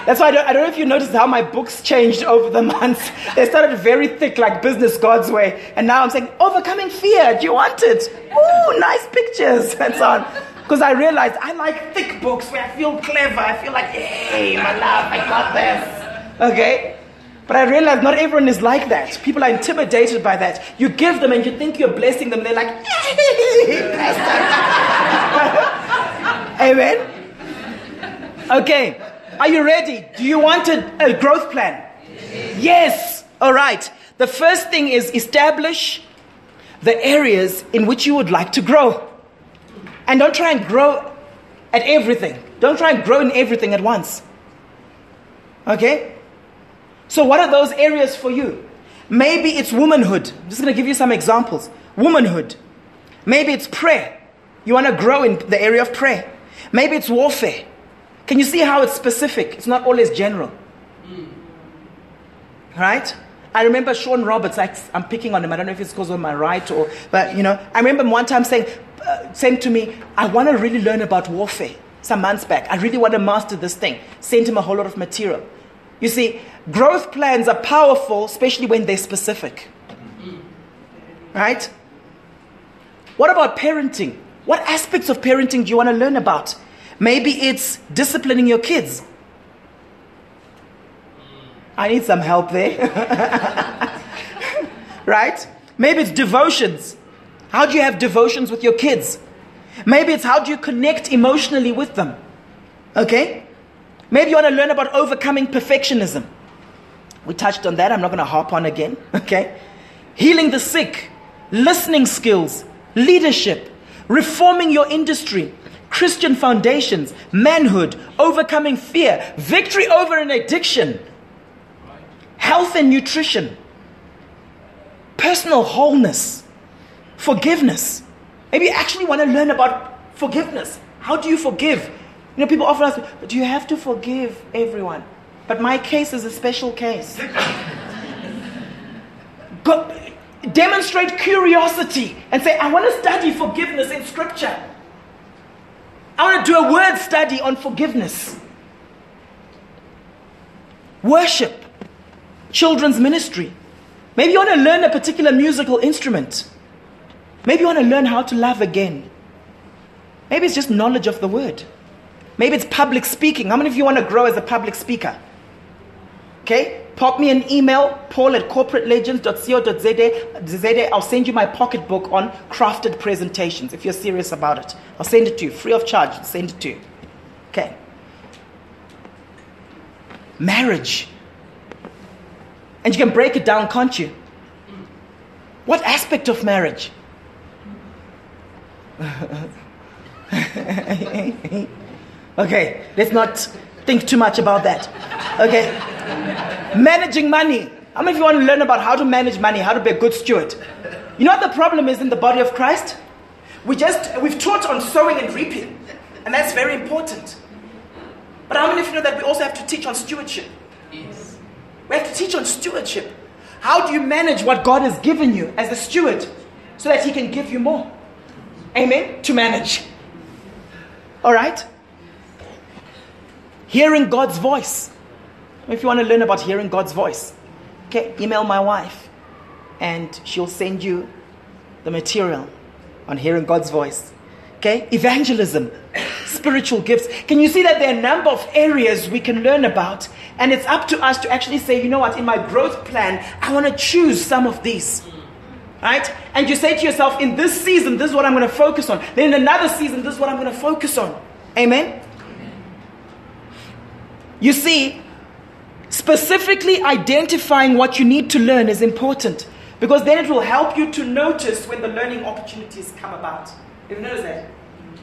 That's why I don't, I don't know if you noticed how my books changed over the months. They started very thick, like Business God's Way. And now I'm saying, Overcoming Fear. Do you want it? Ooh, nice pictures *laughs* and so on. Because I realized I like thick books where I feel clever. I feel like, hey, my love, I got this. Okay? But I realized not everyone is like that. People are intimidated by that. You give them and you think you're blessing them. They're like, *laughs* Amen? Okay. Are you ready? Do you want a, a growth plan? Yes. All right. The first thing is establish the areas in which you would like to grow. And don't try and grow at everything. Don't try and grow in everything at once. Okay? So, what are those areas for you? Maybe it's womanhood. I'm just going to give you some examples. Womanhood. Maybe it's prayer. You want to grow in the area of prayer. Maybe it's warfare. Can you see how it's specific? It's not always general. Right? I remember Sean Roberts, like, I'm picking on him. I don't know if it's because of my right or, but you know, I remember him one time saying, uh, saying to me, I want to really learn about warfare some months back. I really want to master this thing. Sent him a whole lot of material. You see, growth plans are powerful, especially when they're specific. Right? What about parenting? What aspects of parenting do you want to learn about? Maybe it's disciplining your kids. I need some help there. *laughs* right? Maybe it's devotions. How do you have devotions with your kids? Maybe it's how do you connect emotionally with them? Okay? Maybe you want to learn about overcoming perfectionism. We touched on that. I'm not going to harp on again. *laughs* Okay? Healing the sick, listening skills, leadership, reforming your industry, Christian foundations, manhood, overcoming fear, victory over an addiction, health and nutrition, personal wholeness, forgiveness. Maybe you actually want to learn about forgiveness. How do you forgive? You know, people often ask do you have to forgive everyone? But my case is a special case. Go, demonstrate curiosity and say, I want to study forgiveness in scripture. I want to do a word study on forgiveness. Worship, children's ministry. Maybe you want to learn a particular musical instrument. Maybe you want to learn how to love again. Maybe it's just knowledge of the word. Maybe it's public speaking. How many of you want to grow as a public speaker? Okay? Pop me an email, paul at corporatelegends.co.za. I'll send you my pocketbook on crafted presentations if you're serious about it. I'll send it to you, free of charge. Send it to you. Okay. Marriage. And you can break it down, can't you? What aspect of marriage? *laughs* okay, let's not think too much about that. Okay. Managing money. How many of you want to learn about how to manage money, how to be a good steward? You know what the problem is in the body of Christ? We just we've taught on sowing and reaping, and that's very important. But how many of you know that we also have to teach on stewardship? Yes. We have to teach on stewardship. How do you manage what God has given you as a steward so that He can give you more? Amen? To manage. All right? Hearing God's voice. If you want to learn about hearing God's voice, okay, email my wife and she'll send you the material on hearing God's voice. Okay, evangelism, spiritual gifts. Can you see that there are a number of areas we can learn about? And it's up to us to actually say, you know what, in my growth plan, I want to choose some of these. Right? And you say to yourself, in this season, this is what I'm going to focus on. Then in another season, this is what I'm going to focus on. Amen? You see, Specifically identifying what you need to learn is important because then it will help you to notice when the learning opportunities come about. You notice that?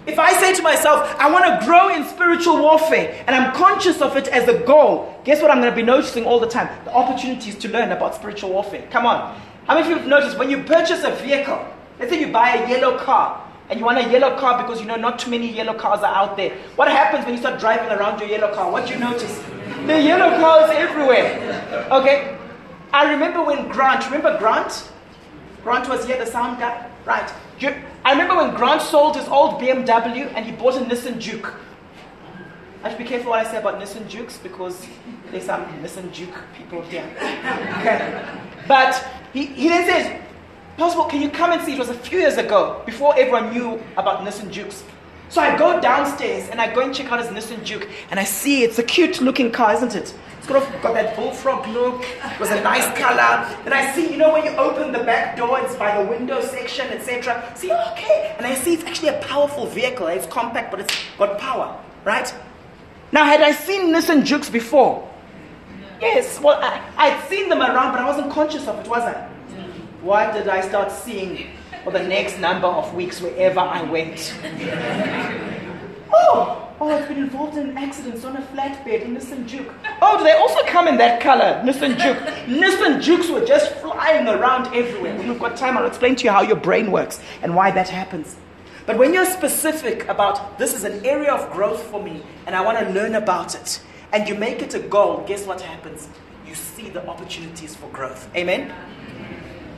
If I say to myself, I want to grow in spiritual warfare and I'm conscious of it as a goal, guess what I'm going to be noticing all the time? The opportunities to learn about spiritual warfare. Come on. How many of you have noticed when you purchase a vehicle, let's say you buy a yellow car, and you want a yellow car because you know not too many yellow cars are out there. What happens when you start driving around your yellow car? What do you notice? The yellow cars everywhere. Okay? I remember when Grant, remember Grant? Grant was here, the sound guy? Right. I remember when Grant sold his old BMW and he bought a Nissan Juke. I to be careful what I say about Nissan Jukes because there's some Nissan Juke people here. *laughs* Okay. But he, he then says, Possible, can you come and see? It was a few years ago, before everyone knew about Nissan Jukes. So I go downstairs and I go and check out his Nissan Juke and I see it's a cute looking car, isn't it? It's got, got that bullfrog look, it was a nice color. And I see, you know, when you open the back door, it's by the window section, etc. See, okay. And I see it's actually a powerful vehicle. It's compact, but it's got power, right? Now, had I seen Nissan Jukes before? Yes, well, I, I'd seen them around, but I wasn't conscious of it, was I? What did I start seeing for the next number of weeks wherever I went? oh, oh, I've been involved in accidents on a flatbed in Nissan Juke. Oh, do they also come in that color, Nissan Juke? Nissan Jukes were just flying around everywhere. When we've got time, I'll explain to you how your brain works and why that happens. But when you're specific about this is an area of growth for me and I want to learn about it, and you make it a goal, guess what happens? You see the opportunities for growth. Amen?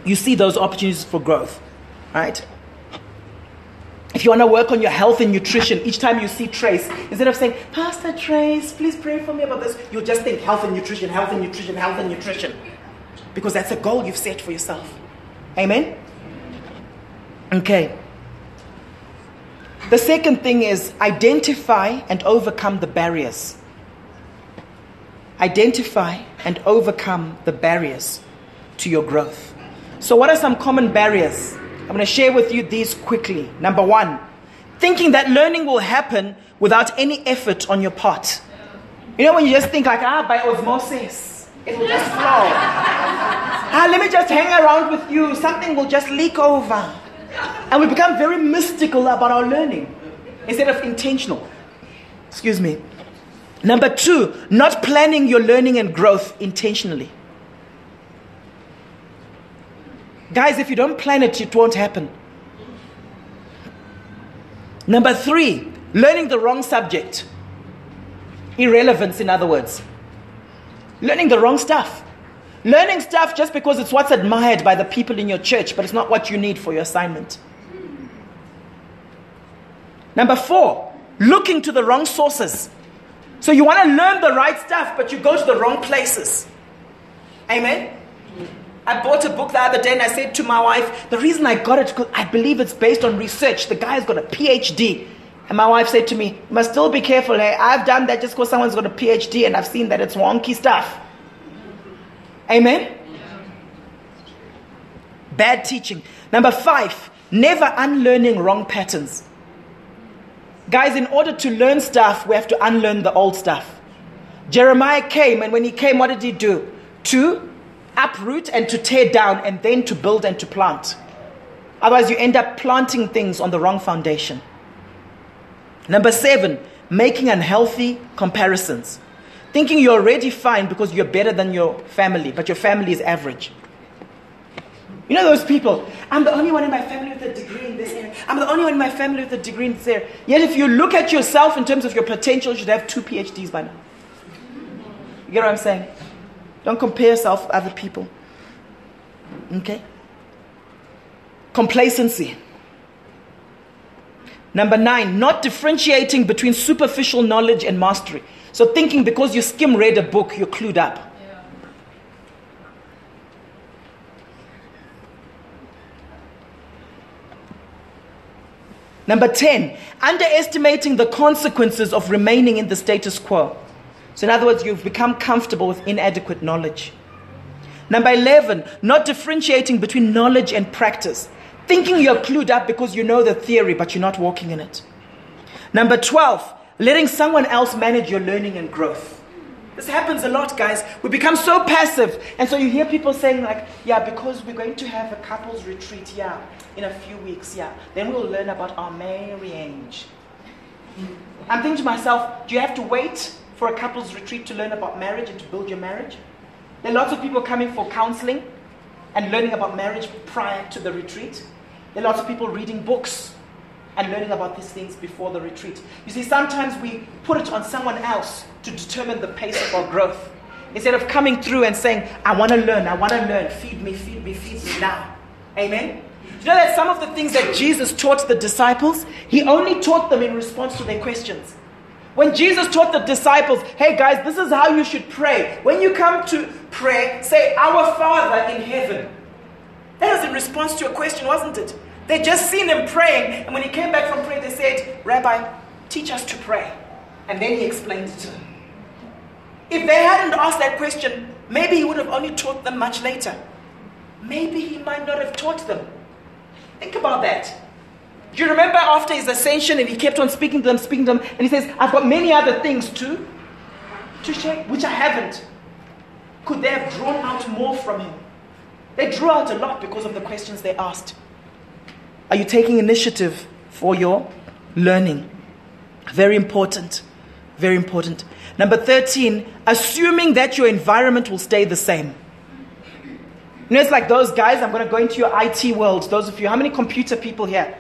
You see those opportunities for growth, right? If you want to work on your health and nutrition, each time you see Trace, instead of saying, Pastor Trace, please pray for me about this, you'll just think health and nutrition, health and nutrition, health and nutrition. Because that's a goal you've set for yourself. Amen? Okay. The second thing is identify and overcome the barriers. Identify and overcome the barriers to your growth. So, what are some common barriers? I'm going to share with you these quickly. Number one, thinking that learning will happen without any effort on your part. You know, when you just think, like, ah, by osmosis, it will just flow. *laughs* ah, let me just hang around with you, something will just leak over. And we become very mystical about our learning instead of intentional. Excuse me. Number two, not planning your learning and growth intentionally. Guys, if you don't plan it, it won't happen. Number three, learning the wrong subject. Irrelevance, in other words. Learning the wrong stuff. Learning stuff just because it's what's admired by the people in your church, but it's not what you need for your assignment. Number four, looking to the wrong sources. So you want to learn the right stuff, but you go to the wrong places. Amen? I bought a book the other day and I said to my wife, the reason I got it because I believe it's based on research. The guy's got a PhD. And my wife said to me, You must still be careful. Hey, I've done that just because someone's got a PhD and I've seen that it's wonky stuff. Amen? Bad teaching. Number five, never unlearning wrong patterns. Guys, in order to learn stuff, we have to unlearn the old stuff. Jeremiah came, and when he came, what did he do? To uproot and to tear down, and then to build and to plant. Otherwise, you end up planting things on the wrong foundation. Number seven, making unhealthy comparisons. Thinking you're already fine because you're better than your family, but your family is average. You know those people? I'm the only one in my family with a degree in this area. I'm the only one in my family with a degree in this area. Yet, if you look at yourself in terms of your potential, you should have two PhDs by now. You get what I'm saying? Don't compare yourself with other people. Okay? Complacency. Number nine, not differentiating between superficial knowledge and mastery. So, thinking because you skim read a book, you're clued up. Number 10, underestimating the consequences of remaining in the status quo. So, in other words, you've become comfortable with inadequate knowledge. Number 11, not differentiating between knowledge and practice. Thinking you're clued up because you know the theory, but you're not walking in it. Number 12, letting someone else manage your learning and growth. This happens a lot, guys. We become so passive. And so you hear people saying, like, yeah, because we're going to have a couples retreat, yeah in a few weeks, yeah. Then we'll learn about our marriage. I'm thinking to myself, do you have to wait for a couple's retreat to learn about marriage and to build your marriage? There are lots of people coming for counseling and learning about marriage prior to the retreat. There are lots of people reading books and learning about these things before the retreat. You see, sometimes we put it on someone else to determine the pace of our growth. Instead of coming through and saying, I want to learn, I want to learn, feed me, feed me, feed me now. Amen? you know that some of the things that Jesus taught the disciples, he only taught them in response to their questions. When Jesus taught the disciples, hey guys, this is how you should pray. When you come to pray, say, Our Father in heaven. That was in response to a question, wasn't it? They just seen him praying, and when he came back from prayer, they said, Rabbi, teach us to pray. And then he explained it to them. If they hadn't asked that question, maybe he would have only taught them much later. Maybe he might not have taught them. Think about that. Do you remember after his ascension and he kept on speaking to them, speaking to them, and he says, I've got many other things too to share, which I haven't. Could they have drawn out more from him? They drew out a lot because of the questions they asked. Are you taking initiative for your learning? Very important. Very important. Number 13, assuming that your environment will stay the same. You know, it's like those guys, I'm going to go into your IT world. Those of you, how many computer people here?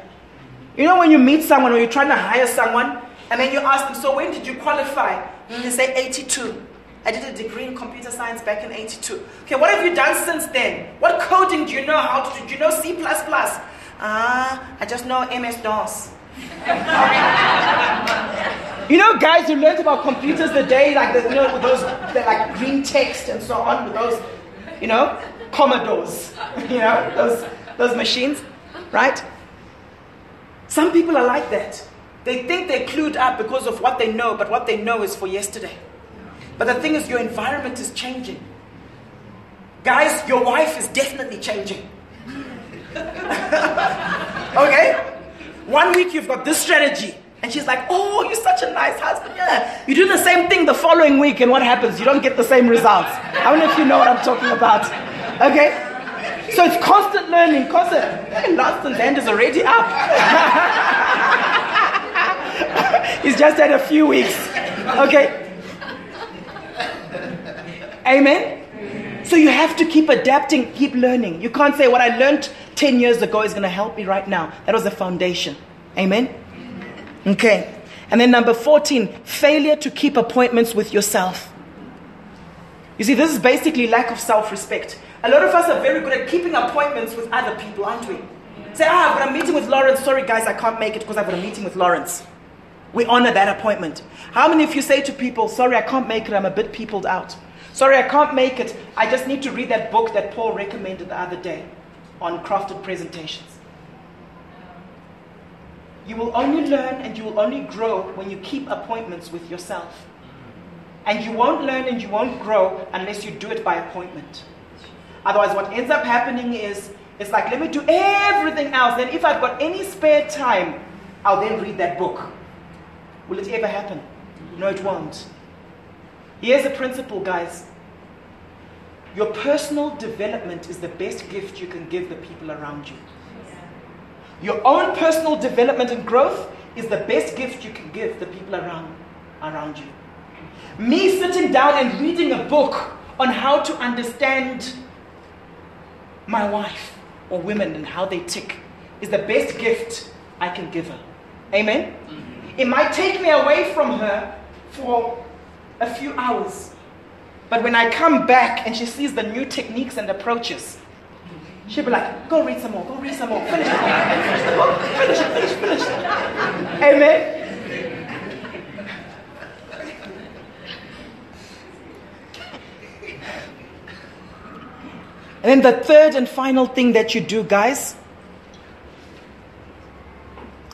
You know, when you meet someone or you're trying to hire someone, and then you ask them, So when did you qualify? And they say 82. I did a degree in computer science back in 82. Okay, what have you done since then? What coding do you know? How to do do you know C? Ah, I just know MS DOS. *laughs* you know, guys you learned about computers the day, like the, you know, those the, like green text and so on, with those, you know, Commodores, *laughs* you know, those those machines, right? Some people are like that. They think they're clued up because of what they know, but what they know is for yesterday. But the thing is, your environment is changing. Guys, your wife is definitely changing. *laughs* okay? One week you've got this strategy. And she's like, Oh, you're such a nice husband. Yeah. You do the same thing the following week, and what happens? You don't get the same results. I don't know if you know what I'm talking about. Okay? So it's constant learning, constant. Hey, Lanston's hand is already up. *laughs* He's just had a few weeks. Okay? Amen? So you have to keep adapting, keep learning. You can't say what I learned 10 years ago is going to help me right now. That was the foundation. Amen? Okay. And then number 14, failure to keep appointments with yourself. You see, this is basically lack of self respect. A lot of us are very good at keeping appointments with other people, aren't we? Say, ah, I've got a meeting with Lawrence. Sorry, guys, I can't make it because I've got a meeting with Lawrence. We honor that appointment. How many of you say to people, sorry, I can't make it, I'm a bit peopled out? Sorry, I can't make it. I just need to read that book that Paul recommended the other day on crafted presentations. You will only learn and you will only grow when you keep appointments with yourself. And you won't learn and you won't grow unless you do it by appointment. Otherwise, what ends up happening is it's like, let me do everything else. Then, if I've got any spare time, I'll then read that book. Will it ever happen? No, it won't. Here's a principle, guys. Your personal development is the best gift you can give the people around you. Your own personal development and growth is the best gift you can give the people around, around you. Me sitting down and reading a book on how to understand my wife or women and how they tick is the best gift I can give her. Amen? Mm-hmm. It might take me away from her for a few hours. But when I come back and she sees the new techniques and approaches, she'll be like, go read some more, go read some more, finish it, finish the book, finish it, finish, finish. Amen. And then the third and final thing that you do, guys.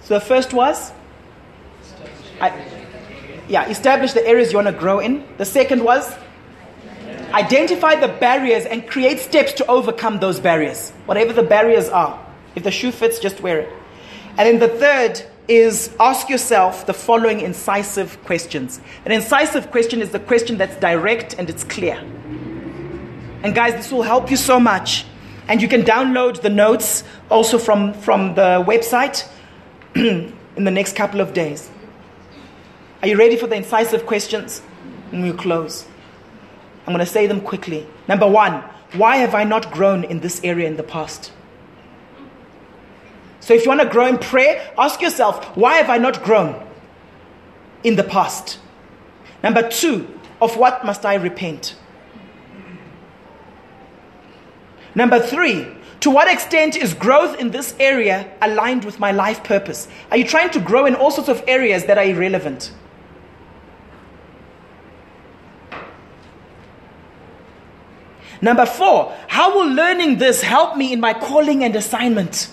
So the first was? I, yeah, establish the areas you want to grow in. The second was identify the barriers and create steps to overcome those barriers, whatever the barriers are. If the shoe fits, just wear it. And then the third is ask yourself the following incisive questions. An incisive question is the question that's direct and it's clear. And guys, this will help you so much. And you can download the notes also from, from the website *clears throat* in the next couple of days. Are you ready for the incisive questions? And we'll close. I'm going to say them quickly. Number one, why have I not grown in this area in the past? So if you want to grow in prayer, ask yourself, why have I not grown in the past? Number two, of what must I repent? Number three, to what extent is growth in this area aligned with my life purpose? Are you trying to grow in all sorts of areas that are irrelevant? Number four, how will learning this help me in my calling and assignment?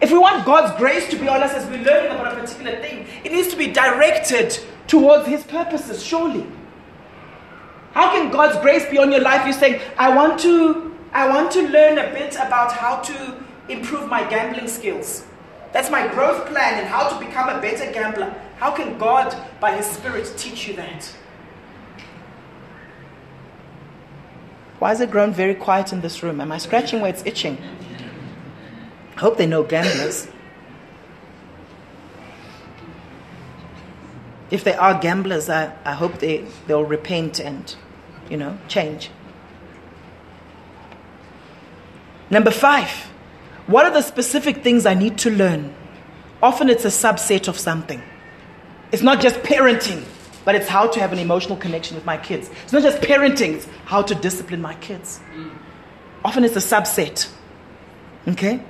If we want God's grace to be on us as we're learning about a particular thing, it needs to be directed towards His purposes, surely. How can God's grace be on your life? You're saying, I want to I want to learn a bit about how to improve my gambling skills. That's my growth plan and how to become a better gambler. How can God, by His Spirit, teach you that? Why has it grown very quiet in this room? Am I scratching where it's itching? I hope they know gamblers. If they are gamblers, I, I hope they, they'll repent and, you know, change. Number five, what are the specific things I need to learn? Often it's a subset of something. It's not just parenting, but it's how to have an emotional connection with my kids. It's not just parenting, it's how to discipline my kids. Often it's a subset. Okay?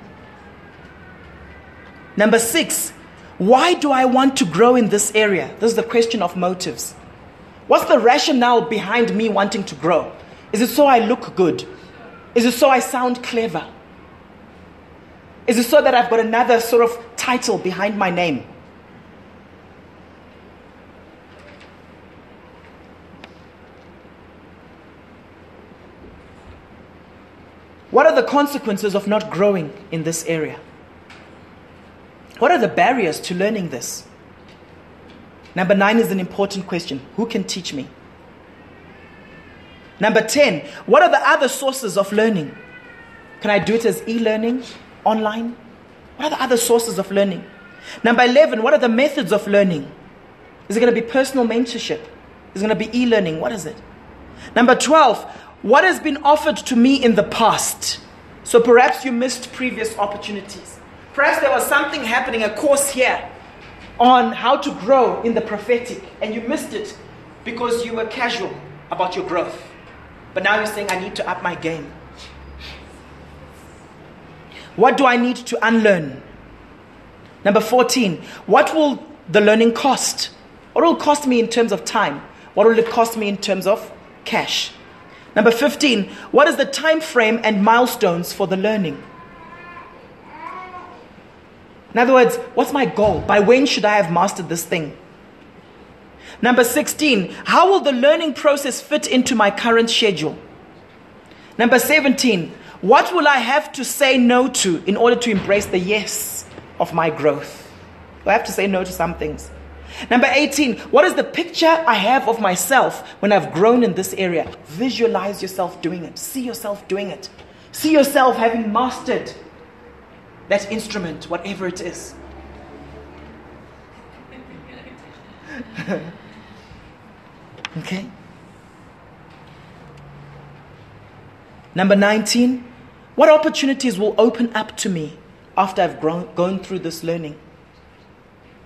Number six, why do I want to grow in this area? This is the question of motives. What's the rationale behind me wanting to grow? Is it so I look good? Is it so I sound clever? Is it so that I've got another sort of title behind my name? What are the consequences of not growing in this area? What are the barriers to learning this? Number nine is an important question Who can teach me? Number 10, what are the other sources of learning? Can I do it as e learning, online? What are the other sources of learning? Number 11, what are the methods of learning? Is it going to be personal mentorship? Is it going to be e learning? What is it? Number 12, what has been offered to me in the past. So perhaps you missed previous opportunities. Perhaps there was something happening, a course here on how to grow in the prophetic, and you missed it because you were casual about your growth. But now you're saying, I need to up my game. What do I need to unlearn? Number 14, what will the learning cost? What will cost me in terms of time? What will it cost me in terms of cash? Number 15, what is the time frame and milestones for the learning? In other words, what's my goal? By when should I have mastered this thing? Number 16, how will the learning process fit into my current schedule? Number 17, what will I have to say no to in order to embrace the yes of my growth? I have to say no to some things? Number 18, what is the picture I have of myself when I've grown in this area? Visualize yourself doing it. See yourself doing it. See yourself having mastered that instrument, whatever it is. *laughs* okay? Number 19, what opportunities will open up to me after I've grown, gone through this learning?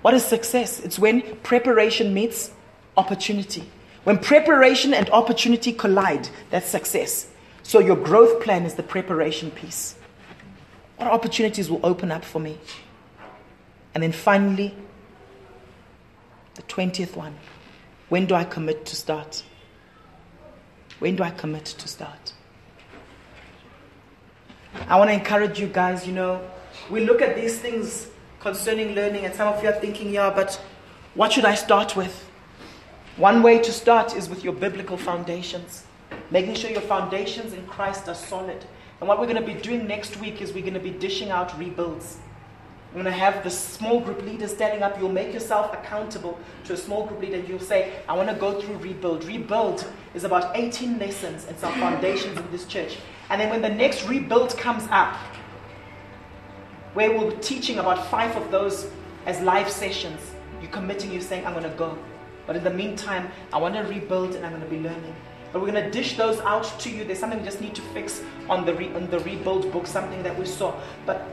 What is success? It's when preparation meets opportunity. When preparation and opportunity collide, that's success. So your growth plan is the preparation piece. What opportunities will open up for me? And then finally, the 20th one. When do I commit to start? When do I commit to start? I want to encourage you guys, you know, we look at these things concerning learning, and some of you are thinking, yeah, but what should I start with? One way to start is with your biblical foundations, making sure your foundations in Christ are solid. And what we're going to be doing next week is we're going to be dishing out rebuilds. We're going to have the small group leader standing up. You'll make yourself accountable to a small group leader. You'll say, I want to go through rebuild. Rebuild is about 18 lessons and some foundations in this church. And then when the next rebuild comes up, where we'll be teaching about five of those as live sessions. You're committing, you're saying, I'm going to go. But in the meantime, I want to rebuild and I'm going to be learning. But we're going to dish those out to you. There's something we just need to fix on the, re- on the rebuild book, something that we saw. But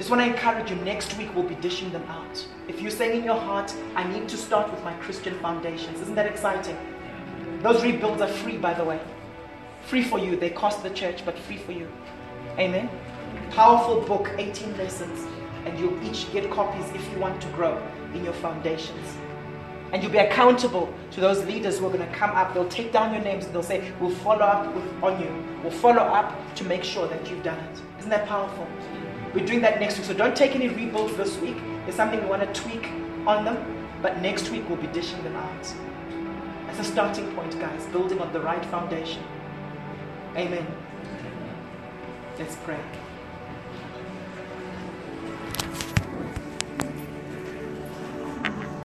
just want I encourage you, next week we'll be dishing them out. If you're saying in your heart, I need to start with my Christian foundations, isn't that exciting? Those rebuilds are free, by the way. Free for you. They cost the church, but free for you. Amen. Powerful book, 18 lessons, and you'll each get copies if you want to grow in your foundations. And you'll be accountable to those leaders who are going to come up. They'll take down your names and they'll say, We'll follow up with, on you. We'll follow up to make sure that you've done it. Isn't that powerful? We're doing that next week. So don't take any rebuilds this week. There's something we want to tweak on them. But next week we'll be dishing them out. That's a starting point, guys. Building on the right foundation. Amen. Let's pray.